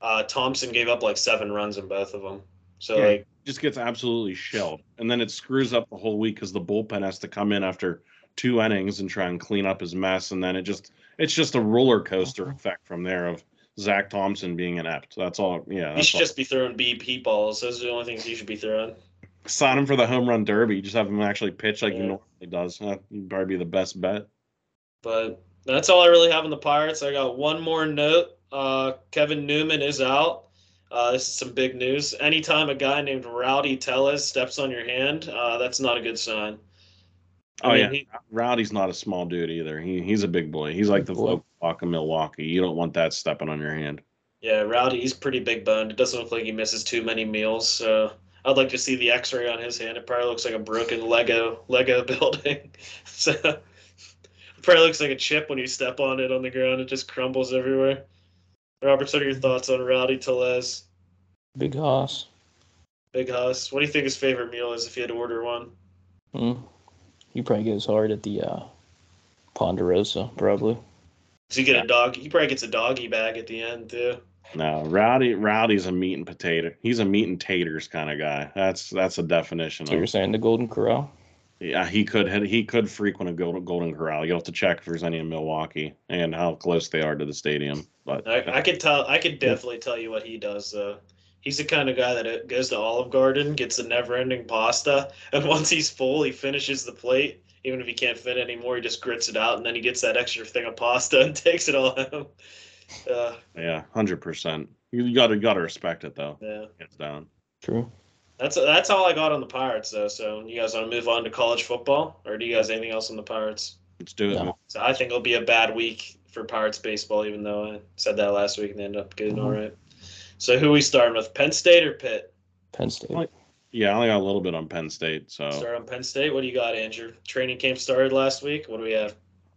uh, Thompson gave up like seven runs in both of them. So Yeah. like Just gets absolutely shelled, and then it screws up the whole week because the bullpen has to come in after two innings and try and clean up his mess, and then it just it's just a roller coaster Mhm. effect from there of Zach Thompson being inept. That's all. Yeah, he should all. just be throwing BP balls. Those are the only things he should be throwing. sign him for the home run derby. Just have him actually pitch like he normally does. He'd probably be the best bet. But that's all I really have on the Pirates. I got one more note. Uh, Kevin Newman is out. Uh, this is some big news. Anytime a guy named Rowdy Tellez steps on your hand, uh, that's not a good sign. I Oh mean, yeah, he- Rowdy's not a small dude either. He he's a big boy. He's like the Big boy. Volk of Milwaukee. You don't want that stepping on your hand. yeah, Rowdy, he's pretty big boned. It doesn't look like he misses too many meals. So I'd like to see the X-ray on his hand. It probably looks like a broken Lego Lego building. so it probably looks like a chip when you step on it on the ground. It just crumbles everywhere. Robert, what are your thoughts on Rowdy Tellez? Big Hoss. Big Hoss. What do you think his favorite meal is if you had to order one? Hmm. He probably goes hard at the uh, Ponderosa, probably. Does he get a dog? He probably gets a doggy bag at the end too. No, Rowdy Rowdy's a meat and potato. He's a meat and taters kind of guy. That's that's a definition So you're saying the Golden Corral? Yeah, he could he could frequent a golden golden corral. You will have to check if there's any in Milwaukee and how close they are to the stadium. But I, I could tell. I could definitely tell you what he does though. He's the kind of guy that goes to Olive Garden, gets the never-ending pasta, and once he's full, he finishes the plate. Even if he can't fit anymore, he just grits it out, and then he gets that extra thing of pasta and takes it all home. Uh, yeah, hundred percent. You got to got to respect it though. yeah. Hands down. True. That's that's all I got on the Pirates though. So you guys want to move on to college football, or do you guys anything else on the Pirates? Let's do it. No. So I think it'll be a bad week for Pirates baseball, even though I said that last week and they ended up getting Mhm. all right. So who we starting with? Penn State or Pitt? Penn State. Like- Yeah, I only got a little bit on Penn State. So, Start on Penn State. What do you got, Andrew? Training camp started last week. What do we have?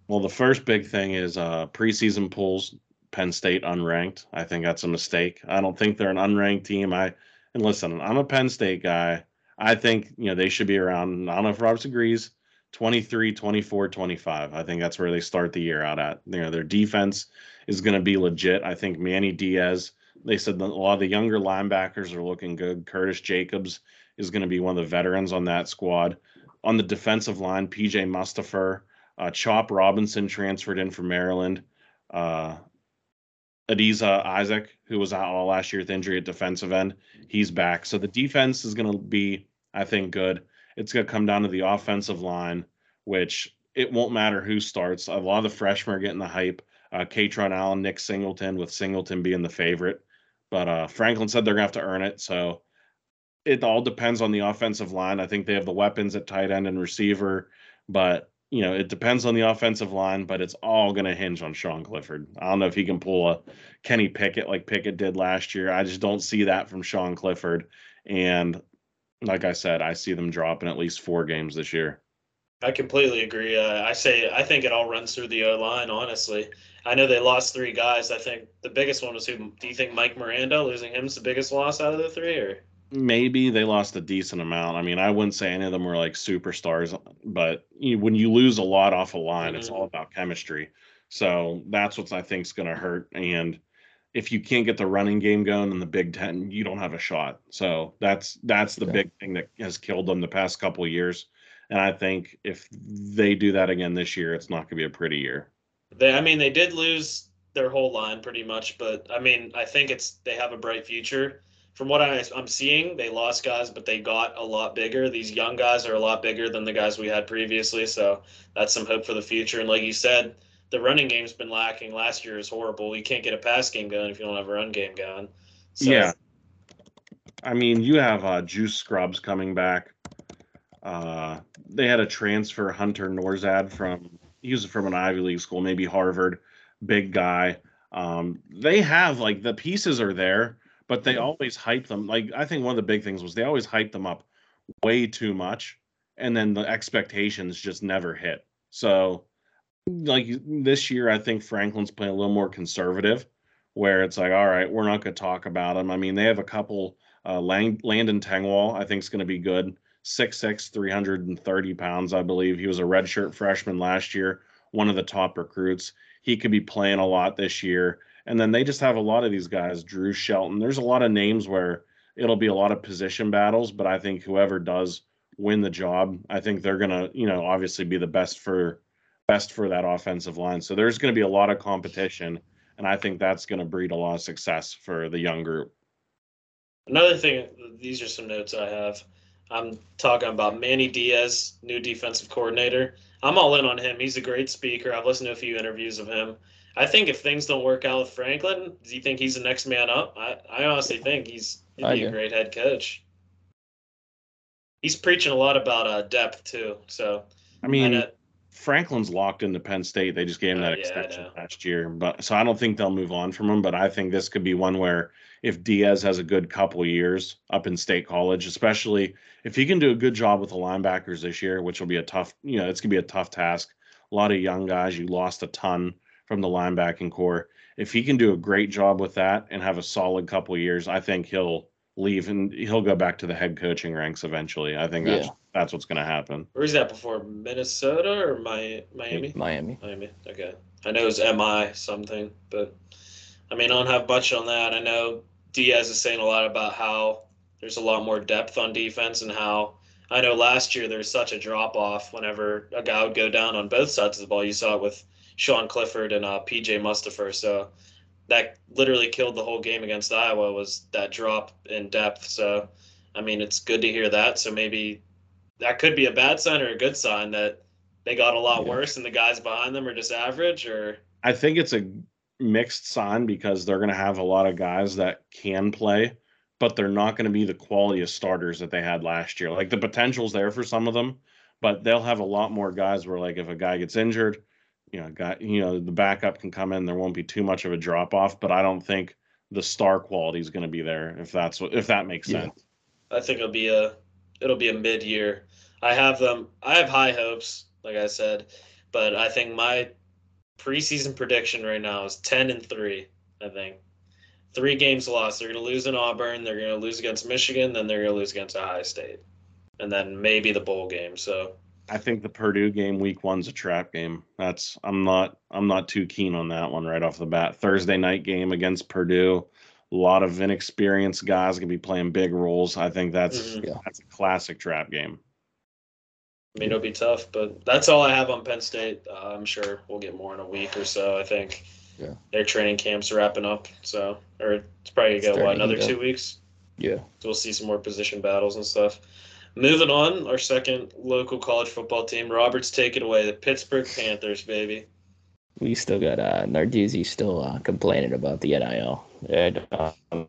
well, the first big thing is uh, preseason polls. Penn State unranked. I think that's a mistake. I don't think they're an unranked team. I and listen, I'm a Penn State guy. I think you know they should be around. I don't know if Roberts agrees. 23, 24, 25. I think that's where they start the year out at. You know, their defense is going to be legit. I think Manny Diaz. They said that a lot of the younger linebackers are looking good. Curtis Jacobs is going to be one of the veterans on that squad. On the defensive line, PJ Mustipher, uh, Chop Robinson transferred in from Maryland. Uh, Adisa Isaac, who was out all last year with injury at defensive end, he's back. So the defense is going to be, I think, good. It's going to come down to the offensive line, which it won't matter who starts. A lot of the freshmen are getting the hype. Uh, Kaytron Allen, Nick Singleton, with Singleton being the favorite. But uh, Franklin said they're going to have to earn it. So it all depends on the offensive line. I think they have the weapons at tight end and receiver, but you know, it depends on the offensive line, but it's all going to hinge on Sean Clifford. I don't know if he can pull a Kenny Pickett like Pickett did last year. I just don't see that from Sean Clifford. And like I said, I see them dropping at least four games this year. I completely agree. Uh, I say I think it all runs through the O line. Honestly, I know they lost three guys. I think the biggest one was who? Do you think Mike Miranda losing him is the biggest loss out of the three, or Maybe they lost a decent amount. I mean, I wouldn't say any of them were like superstars, but you, when you lose a lot off a line, it's all mm-hmm. about chemistry. So that's what I think is going to hurt. And if you can't get the running game going in the Big Ten, you don't have a shot. So that's that's the Yeah. big thing that has killed them the past couple of years. And I think if they do that again this year, it's not going to be a pretty year. They? I mean, they did lose their whole line pretty much, but I mean, I think it's they have a bright future. From what I, I'm seeing, they lost guys, but they got a lot bigger. These young guys are a lot bigger than the guys we had previously, so that's some hope for the future. And like you said, the running game's been lacking. Last year is horrible. You can't get a pass game going if you don't have a run game going. So, Yeah. I mean, you have uh, Juice Scruggs coming back. Uh, they had a transfer, Hunter Nourzad from he was from an Ivy League school, maybe Harvard, big guy. Um, they have like the pieces are there, but they always hype them. Like I think one of the big things was they always hype them up way too much, and then the expectations just never hit. So, like this year, I think Franklin's playing a little more conservative, where it's like, all right, we're not going to talk about them. I mean, they have a couple. Uh, Lang- Landon Tengwall, I think, is going to be good. 6'6, 330 pounds, I believe. He was a redshirt freshman last year, one of the top recruits. He could be playing a lot this year. And then they just have a lot of these guys, Drew Shelton. There's a lot of names where it'll be a lot of position battles, but I think whoever does win the job, I think they're gonna, you know, obviously be the best for best for that offensive line. So there's gonna be a lot of competition, and I think that's gonna breed a lot of success for the young group. Another thing, these are some notes I have. I'm talking about Manny Diaz, new defensive coordinator. I'm all in on him. He's a great speaker. I've listened to a few interviews of him. I think if things don't work out with Franklin, do you think he's the next man up? I, I honestly think he's he'd be a great head coach. He's preaching a lot about uh, depth too. So I mean, know- Franklin's locked into Penn State. They just gave him Uh, that yeah, extension last year, but so I don't think they'll move on from him. But I think this could be one where if Diaz has a good couple years up in State College, especially if he can do a good job with the linebackers this year, which will be a tough, you know, it's gonna be a tough task. A lot of young guys, you lost a ton from the linebacking core. If he can do a great job with that and have a solid couple years, I think he'll leave and he'll go back to the head coaching ranks eventually. I think that's Yeah. that's what's gonna happen. where's that before? Minnesota or my Miami? Miami. Miami. Okay. I know it's MI something, but I mean, I don't have much on that. I know Diaz is saying a lot about how there's a lot more depth on defense and how I know last year there was such a drop off whenever a guy would go down on both sides of the ball. You saw it with Sean Clifford and uh, PJ Mustipher. So that literally killed the whole game against Iowa was that drop in depth. So, I mean, it's good to hear that. So maybe that could be a bad sign or a good sign that they got a lot Yeah. worse and the guys behind them are just average or I think it's a mixed sign because they're going to have a lot of guys that can play, but they're not going to be the quality of starters that they had last year. Like the potential's there for some of them, but they'll have a lot more guys where like if a guy gets injured, you know, guy, you know, the backup can come in. There won't be too much of a drop off, but I don't think the star quality is going to be there if that's what if that makes Yeah. sense. I think it'll be a it'll be a mid year. I have them. I have high hopes, like I said, but I think my preseason prediction right now is ten and three. I think three games lost. They're going to lose in Auburn. They're going to lose against Michigan. Then they're going to lose against Ohio State, and then maybe the bowl game. So I think the Purdue game week one's a trap game. That's I'm not I'm not too keen on that one right off the bat. Thursday night game against Purdue. A lot of inexperienced guys gonna be playing big roles. I think that's Mhm. Yeah. that's a classic trap game. I mean it'll be tough, but that's all I have on Penn State. Uh, I'm sure we'll get more in a week or so. I think Yeah. their training camp's wrapping up, so or it's probably gonna go what another two weeks. Yeah. So we'll see some more position battles and stuff. Moving on, our second local college football team, Roberts, take it away. The Pittsburgh Panthers, baby. We still got uh, Narduzzi still uh, complaining about the NIL. And, um,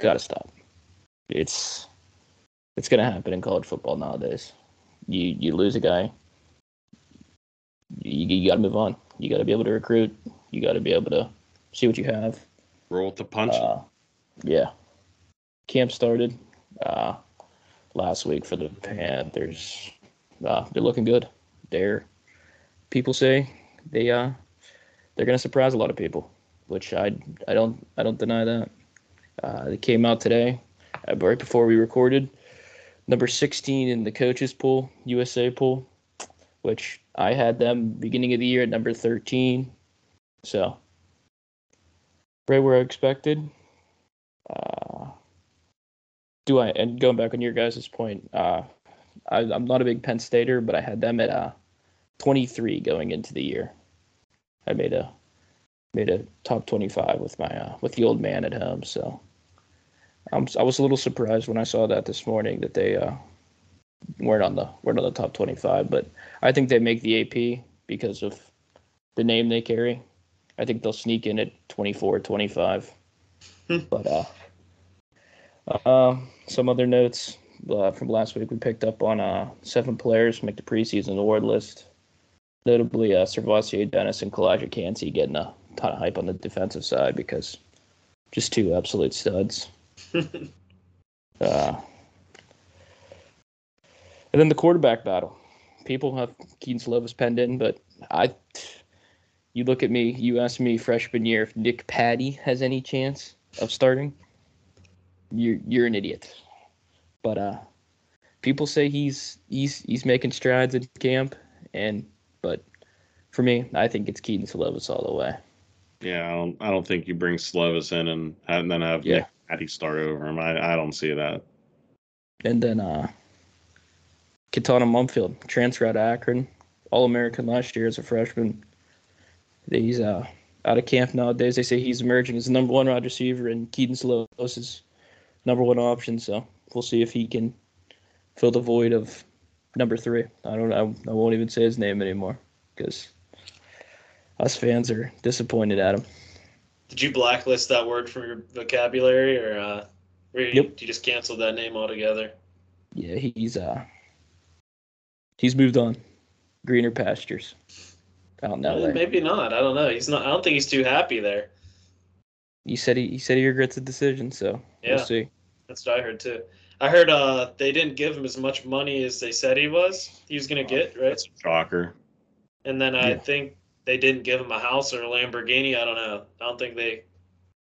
gotta stop. It's it's gonna happen in college football nowadays. You you lose a guy, you, you gotta move on. You gotta be able to recruit. You gotta be able to see what you have. Roll with the punch. Uh, yeah. Camp started uh, last week for the Panthers. Uh, they're looking good. They're people say they uh they're gonna surprise a lot of people, which I I don't I don't deny that. Uh, they came out today, uh, right before we recorded, number 16 in the coaches pool, USA pool, which I had them beginning of the year at number 13. So right where I expected. Uh, do I and going back on your guys' point, uh, I, I'm not a big Penn Stater, but I had them at uh, 23 going into the year. I made a made a top 25 with my uh, with the old man at home. So I'm, I was a little surprised when I saw that this morning that they uh, weren't on the weren't on the top 25. But I think they make the AP because of the name they carry. I think they'll sneak in at 24, 25. Hmm. but uh, uh, some other notes uh, from last week. We picked up on uh, seven players make the preseason award list. Notably, uh, SirVocea Dennis and Calijah Kancey getting a ton of hype on the defensive side because just two absolute studs. Uh, and then the quarterback battle. People have Kedon Slovis penned in, but I, you look at me, you ask me freshman year if Nick Patti has any chance of starting. You're you're an idiot. But uh, people say he's he's he's making strides in camp, and but for me, I think it's Kedon Slovis all the way. yeah, I don't I don't think you bring Slovis in and, and then have Yeah. Nick Patti start over him. I, I don't see that. And then uh Konata Mumpfield, transfer out of Akron, All American last year as a freshman. He's uh out of camp nowadays. They say he's emerging as the number one wide receiver and Kedon Slovis is number one option, so we'll see if he can fill the void of number three. I don't I, I won't even say his name anymore because us fans are disappointed at him. Did you blacklist that word from your vocabulary, or uh, or you, Yep. you just canceled that name altogether? Yeah, he's uh he's moved on. Greener pastures. Out in Eh, LA. Maybe not. I don't know. He's not. I don't think he's too happy there. He said he, he said he regrets the decision, so Yeah. we'll see. That's what I heard too. I heard uh they didn't give him as much money as they said he was. He was gonna get right, That's a shocker. and then I Yeah. think they didn't give him a house or a Lamborghini. I don't know. I don't think they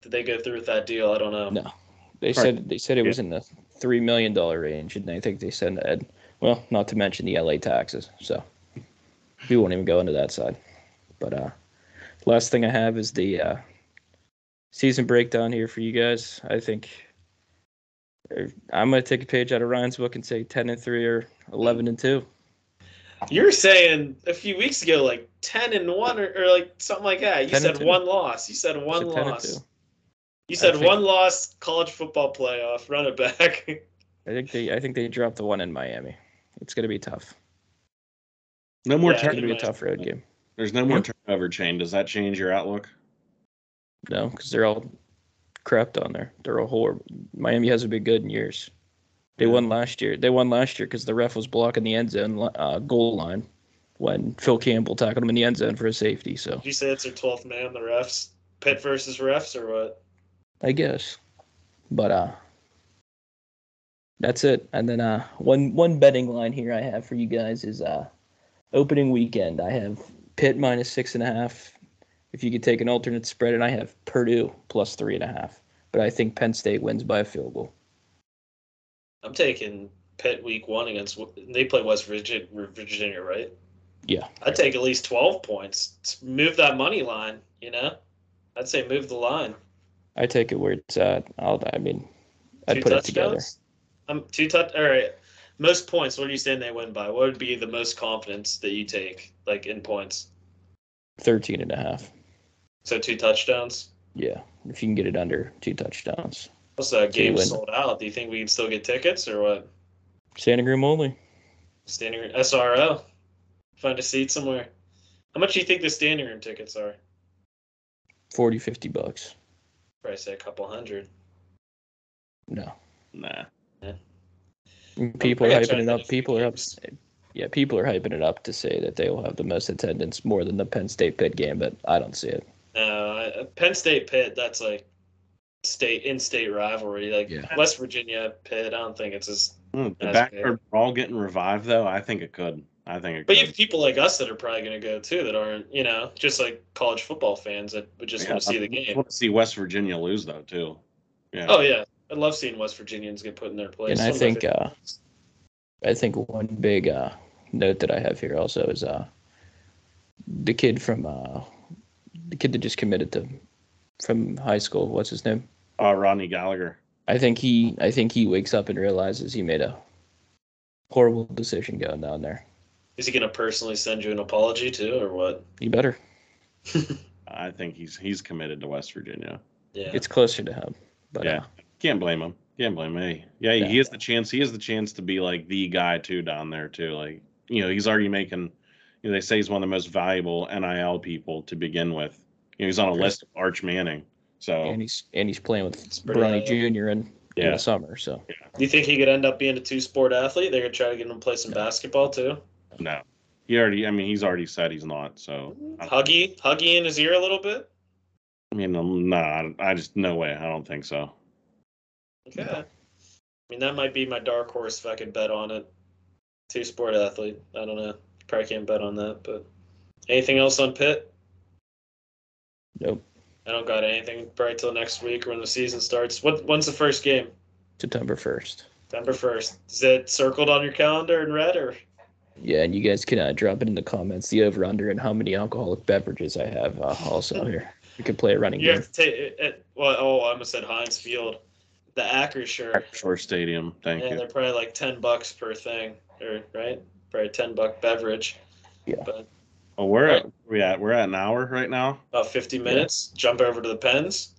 did. They go through with that deal. I don't know. No. They Right. said they said it was in the three million dollar range, and I think they said that. Well, not to mention the LA taxes, so we won't even go into that side. But uh, last thing I have is the uh, season breakdown here for you guys. I think uh, I'm gonna take a page out of Ryan's book and say ten and three or eleven and two. You were saying a few weeks ago like ten and one or, or like something like that. You said one loss. You said one said loss. You said think- one loss college football playoff. Run it back. I think they I think they dropped the one in Miami. It's gonna be tough. No more Yeah, It's gonna be a tough road game. There's no more Yeah. turnover chain. Does that change your outlook? No, because they're all crap on there. They're a horrible. Miami hasn't been good in years. They won last year. They won last year because the ref was blocking the end zone uh, goal line when Phil Campbell tackled him in the end zone for a safety. So Did you say it's their twelfth man, the refs? Pitt versus refs or what? I guess. But uh that's it. And then uh one one betting line here I have for you guys is uh opening weekend. I have Pitt minus six and a half. If you could take an alternate spread, and I have Purdue plus three and a half. But I think Penn State wins by a field goal. I'm taking Pitt week one against. They play West Virginia, Virginia, right? Yeah. I'd take at least twelve points. Move that money line. You know, I'd say move the line. I take it where it's at. I'll I mean I'd Two put it together. touchdowns? Um, two touch. All right. Most points. What are you saying they win by? What would be the most confidence that you take, like in points? 13 and a half. So two touchdowns. Yeah. If you can get it under two touchdowns. Also, uh, that game win. sold out. Do you think we can still get tickets or what? Standing room only. Standing room SRO. Find a seat somewhere. How much do you think the standing room tickets are? 40, 50 bucks. Probably say a couple hundred. No. Nah. People are hyping it up. People few are up. Yeah, people are hyping it up to say that they will have the most attendance more than the Penn State Pitt game, but I don't see it. No, I- Penn State Pitt. That's like state in-state rivalry. Like Yeah. West Virginia Pitt. I don't think it's as. Mm, The That's backyard brawl getting revived though. I think it could. I think it could, But you have people like us that are probably going to go too. That aren't, you know, just like college football fans that would just want to see the I game. want to see West Virginia lose though too. Yeah. Oh yeah, I love seeing West Virginians get put in their place. And I Some of think, uh. I think one big uh, note that I have here also is uh, the kid from uh, the kid that just committed to from high school. What's his name? Uh, Rodney Gallagher. I think he I think he wakes up and realizes he made a horrible decision going down there. is he going to personally send you an apology too, or what? You better. I think he's he's committed to West Virginia. Yeah, It's closer to him. But Yeah. uh, Can't blame him. Can't blame me. Yeah, Yeah. he has the chance. He has the chance to be like the guy too down there too. Like you know, he's already making. You know, they say he's one of the most valuable NIL people to begin with. You know, he's on a Chris- list of Arch Manning. So and he's and he's playing with It's Bronny. Jr. in, in the summer. So Do you think he could end up being a two-sport athlete? They're going to try to get him to play some No. basketball too. no, he already. I mean, he's already said he's not. So I, Huggy, huggy in his ear a little bit. I mean, um, nah, I just no way. I don't think so. Okay. Yeah. I mean, that might be my dark horse if I could bet on it. Two sport athlete. I don't know. Probably can't bet on that. But anything else on Pitt? nope. I don't got anything. Probably till next week when the season starts. What? When's the first game? September first. September first. Is it circled on your calendar in red or? Yeah, and you guys can uh, drop it in the comments the over under and how many alcoholic beverages I have uh, also here. We can play a running You game. have to take it. it- Well, oh, I almost said Heinz Field. The Acrisure. Shore Stadium. Thank Yeah, you. they're probably like ten bucks per thing, or right? Probably ten buck beverage. Yeah. But Oh, we're at we at we're at an hour right now. about fifty minutes. Jump over to the pens.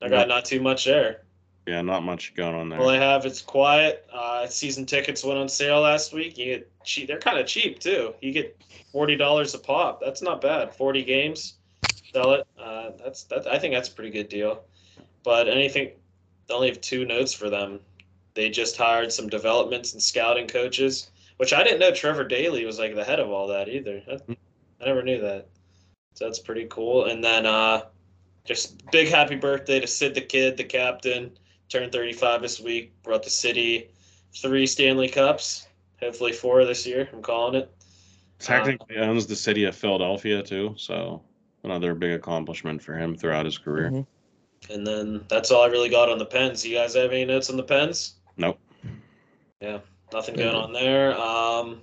I got not too much there. Yeah, not much going on there. All I have it's quiet. Uh, season tickets went on sale last week. You get cheap. They're kind of cheap too. You get forty dollars a pop. That's not bad. Forty games, sell it. Uh, that's that. I think that's a pretty good deal. But anything, they only have two notes for them. They just hired some developments and scouting coaches, which I didn't know Trevor Daley was like the head of all that either. I, I never knew that. So that's pretty cool. And then uh, just big happy birthday to Sid the Kid, the captain turned 35 this week. Brought the city three Stanley Cups. Hopefully four this year. I'm calling it. Technically owns the city of Philadelphia too, so another big accomplishment for him throughout his career. Mhm. And then that's all I really got on the pens. You guys have any notes on the pens? Nope. Yeah, nothing going on there. Um,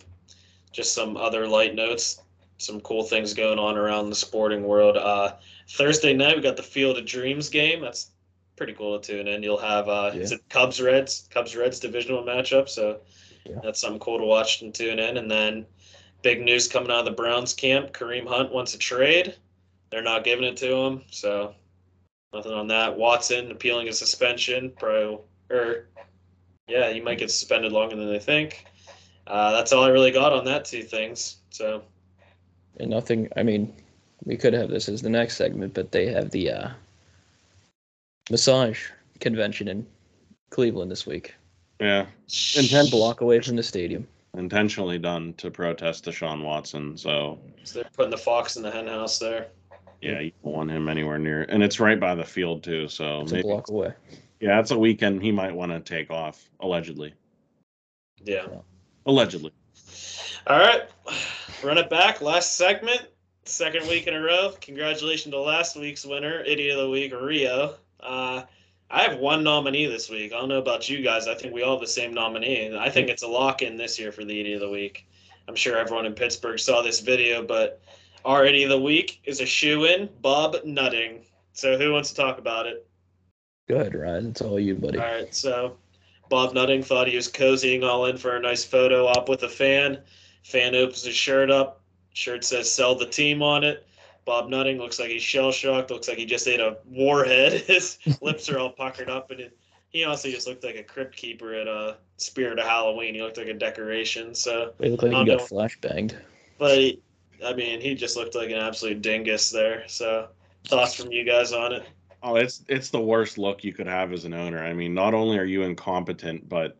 just some other light notes. Some cool things going on around the sporting world. Uh, Thursday night we got the Field of Dreams game. That's pretty cool to tune in. You'll have uh, Yeah. it Cubs Reds Cubs Reds divisional matchup. So Yeah. that's something cool to watch and tune in. And then big news coming out of the Browns camp: Kareem Hunt wants a trade. They're not giving it to him. So nothing on that. Watson appealing a suspension. Pro or yeah, you might get suspended longer than they think. Uh, that's all I really got on that two things. So And nothing. I mean, we could have this as the next segment, but they have the uh, massage convention in Cleveland this week. Yeah, Intent block away from the stadium. intentionally done to protest Deshaun Watson. So So they're putting the fox in the hen house there. yeah, you don't want him anywhere near, and it's right by the field too. So It's a maybe, block away. yeah, it's a weekend he might want to take off allegedly. Yeah. Allegedly. All right, run it back. Last segment, second week in a row. Congratulations to last week's winner, Idiot of the Week, Rio. Uh, I have one nominee this week. I don't know about you guys. I think we all have the same nominee. and I think it's a lock in this year for the Idiot of the Week. I'm sure everyone in Pittsburgh saw this video, but our Idiot of the Week is a shoe in, Bob Nutting. So who wants to talk about it? Go ahead, Ryan. It's all you, buddy. All right, so Bob Nutting thought he was cozying all in for a nice photo op with a fan. Fan opens his shirt up. Shirt says "Sell the team" on it. Bob Nutting looks like he's shell shocked. Looks like he just ate a warhead. His lips are all puckered up, and it, he also just looked like a crypt keeper at a Spirit of Halloween. He looked like a decoration. So, he looked like he got no. flash banged. but he, I mean, he just looked like an absolute dingus there. So, thoughts from you guys on it? Oh, it's it's the worst look you could have as an owner. I mean, not only are you incompetent, but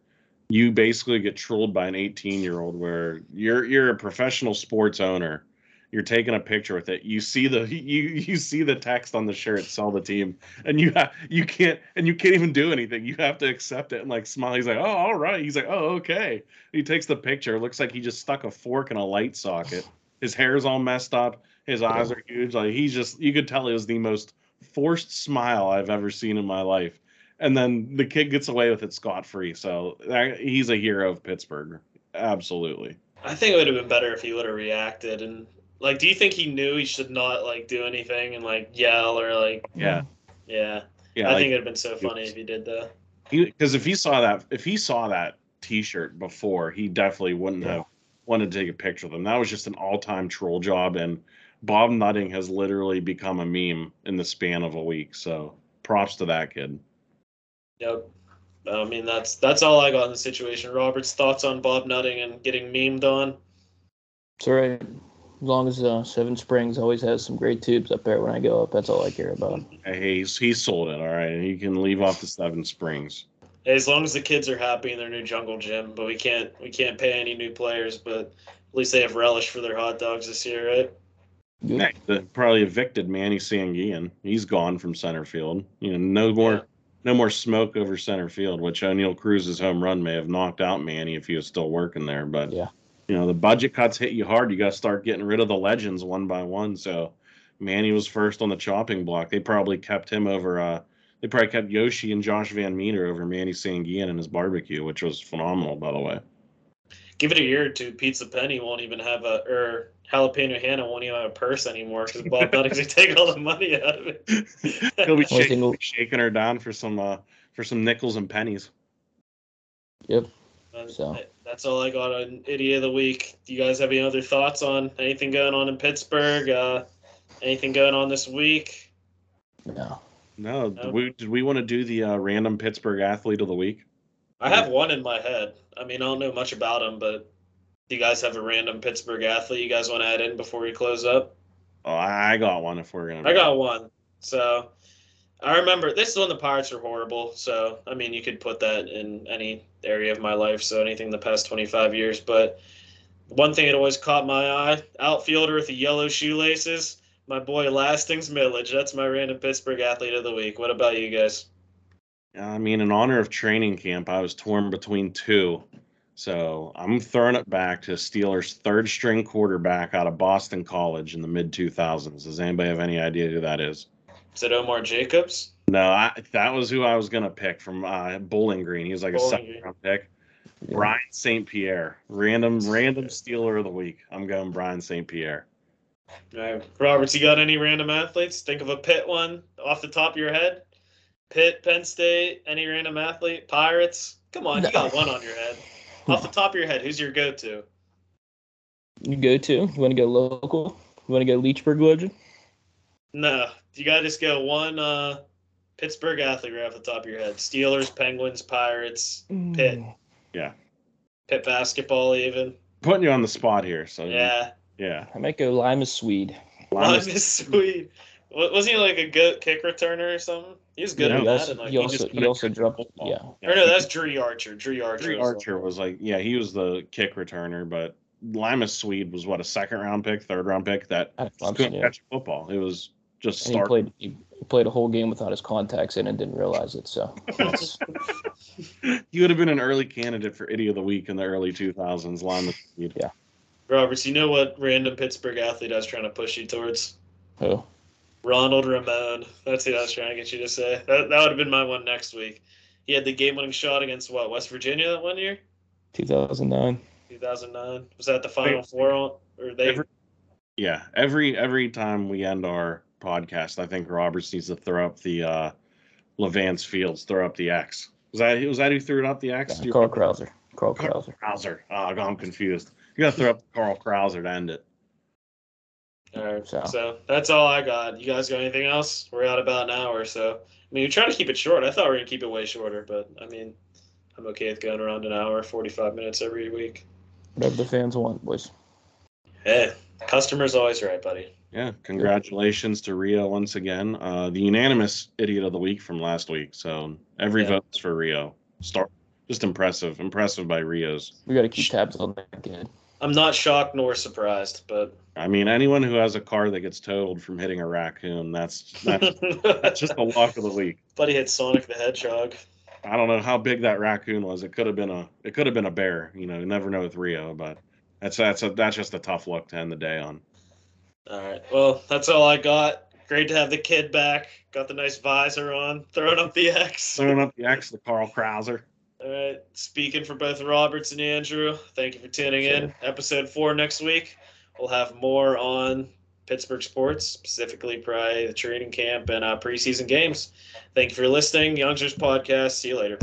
you basically get trolled by an 18 year old where you're you're a professional sports owner. You're taking a picture with it. You see the you you see the text on the shirt, sell the team, and you have you can't and you can't even do anything. You have to accept it and like smile. He's like, oh, all right. He's like, oh, okay. He takes the picture. It looks like he just stuck a fork in a light socket. His hair's all messed up. His eyes are huge. Like he's just you could tell it was the most forced smile I've ever seen in my life. And then the kid gets away with it scot free. So that, he's a hero of Pittsburgh. Absolutely. I think it would have been better if he would have reacted and like. Do you think he knew he should not like do anything and like yell or like? Yeah. Yeah, Yeah. I like, think it'd have been so funny if he did that. because if he saw that if he saw that t-shirt before he definitely wouldn't Yeah. have wanted to take a picture of them that was just an all-time troll job and bob nutting has literally become a meme in the span of a week so props to that kid Yep. I mean that's that's all I got in the situation. Robert's thoughts on Bob Nutting and getting memed on. It's all right. As long as uh, Seven Springs always has some great tubes up there when I go up, that's all I care about. hey he's, he sold it all right and he can leave off the seven springs Hey, as long as the kids are happy in their new jungle gym, but we can't we can't pay any new players, but at least they have relish for their hot dogs this year, right? Good. Heck, the, probably evicted Manny Sanguillen. He's gone from center field. You know, no more, Yeah. No more smoke over center field. Which Oneil Cruz's home run may have knocked out Manny if he was still working there. But Yeah. you know, the budget cuts hit you hard. You got to start getting rid of the legends one by one. So Manny was first on the chopping block. They probably kept him over. uh They probably kept Yoshi and Josh VanMeter over Manny Sanguillen and his barbecue, which was phenomenal, by the way. Give it a year or two, Pizza Penny won't even have a or Jalapeno Hannah won't even have a purse anymore because Bob Nutting's gonna take all the money out of it. He'll be Only shaking, thing- shaking her down for some uh for some nickels and pennies. Yep. And So. That's all I got on Idiot of the Week. Do you guys have any other thoughts on anything going on in Pittsburgh? Uh, anything going on this week? No. No, No. did we, did we want to do the uh, random Pittsburgh athlete of the week? I have one in my head. I mean, I don't know much about him, but do you guys have a random Pittsburgh athlete you guys want to add in before we close up? Oh, I got one. If we're gonna, I got one. So I remember this is when the Pirates were horrible. So I mean, you could put that in any area of my life. So anything in the past 25 years. But one thing that always caught my eye: outfielder with the yellow shoelaces. My boy Lastings Milledge. That's my random Pittsburgh athlete of the week. What about you guys? Uh, I mean, in honor of training camp, I was torn between two. So I'm throwing it back to Steelers' third string quarterback out of Boston College in the mid 2000s. Does anybody have any idea who that is? Is it Omar Jacobs? No, I, that was who I was gonna pick from uh, Bowling Green. He was like a second round pick. Yeah. Brian St. Pierre, random random Steeler of the week. I'm going Brian St. Pierre. All right. Roberts, you got any random athletes? Think of a Pitt one off the top of your head. Pitt, Penn State, any random athlete? Pirates? Come on, you got one on your head. Off the top of your head, who's your go-to? You go to? You want to go local? You want to go Leechburg legend? No, you got to just go one uh, Pittsburgh athlete right off the top of your head. Steelers, Penguins, Pirates, Pitt. Yeah. Pitt basketball, even. Putting you on the spot here, so Yeah, yeah. I might go Lima Sweed. Lime is sweet. Wa- Wasn't he like a good kick returner or something? He was good Yeah, at that. And like, he he also, just, he also dropped. Football. Yeah, or no, that's Dri Archer. Dri Archer. Dri Archer was like, yeah, he was the kick returner, but Limas Sweed was what a second round pick, third round pick that out Clemson, couldn't yeah. catch football. It was just And he played. He, he played a whole game without his contacts in and didn't realize it. So that's, he would have been an early candidate for Idiot of the Week in the early 2000s. Limas Sweed. Yeah. Roberts, you know what random Pittsburgh athlete I was trying to push you towards? who Ronald Ramon. That's who I was trying to get you to say. That, that would have been my one next week. He had the game winning shot against what, West Virginia that one year? 2009. 2009. Was that the final four on? Or they. Every- Yeah, every every time we end our podcast, I think Roberts needs to throw up the uh Levance Fields, throw up the X. Was that was that who threw it up the X? Do Yeah, Carl remember? Krauser. Carl Carl Krauser. Krauser. Oh, I'm confused. You got to throw up Carl Krauser to end it. All right. So- So. that's all I got. You guys got anything else? We're at about an hour, so I mean, we try to keep it short. I thought we were gonna keep it way shorter, but I mean, I'm okay with going around an hour, 45 minutes every week. Whatever the fans want, boys. Hey, customer's always right, buddy. Yeah, congratulations to Rio once again. Uh, the unanimous idiot of the week from last week. So every Yeah. vote's for Rio. Start just impressive, impressive by Rio's. We got to keep tabs on that kid. I'm not shocked nor surprised, but I mean, anyone who has a car that gets totaled from hitting a raccoon, that's that's, that's just the luck of the week. buddy hit Sonic the Hedgehog. I don't know how big that raccoon was. It could have been a it could have been a bear. You know, you never know with Rio, but that's that's a, that's just a tough luck to end the day on. All right. Well, that's all I got. Great to have the kid back. Got the nice visor on, throwing up the X. Throwing up the X, the Carl Krauser. Right. Speaking for both Roberts and Andrew, thank you for tuning in. Episode four next week. We'll have more on Pittsburgh sports, specifically probably the training camp and uh, preseason games. Thank you for listening. Youngzers Podcast. See you later.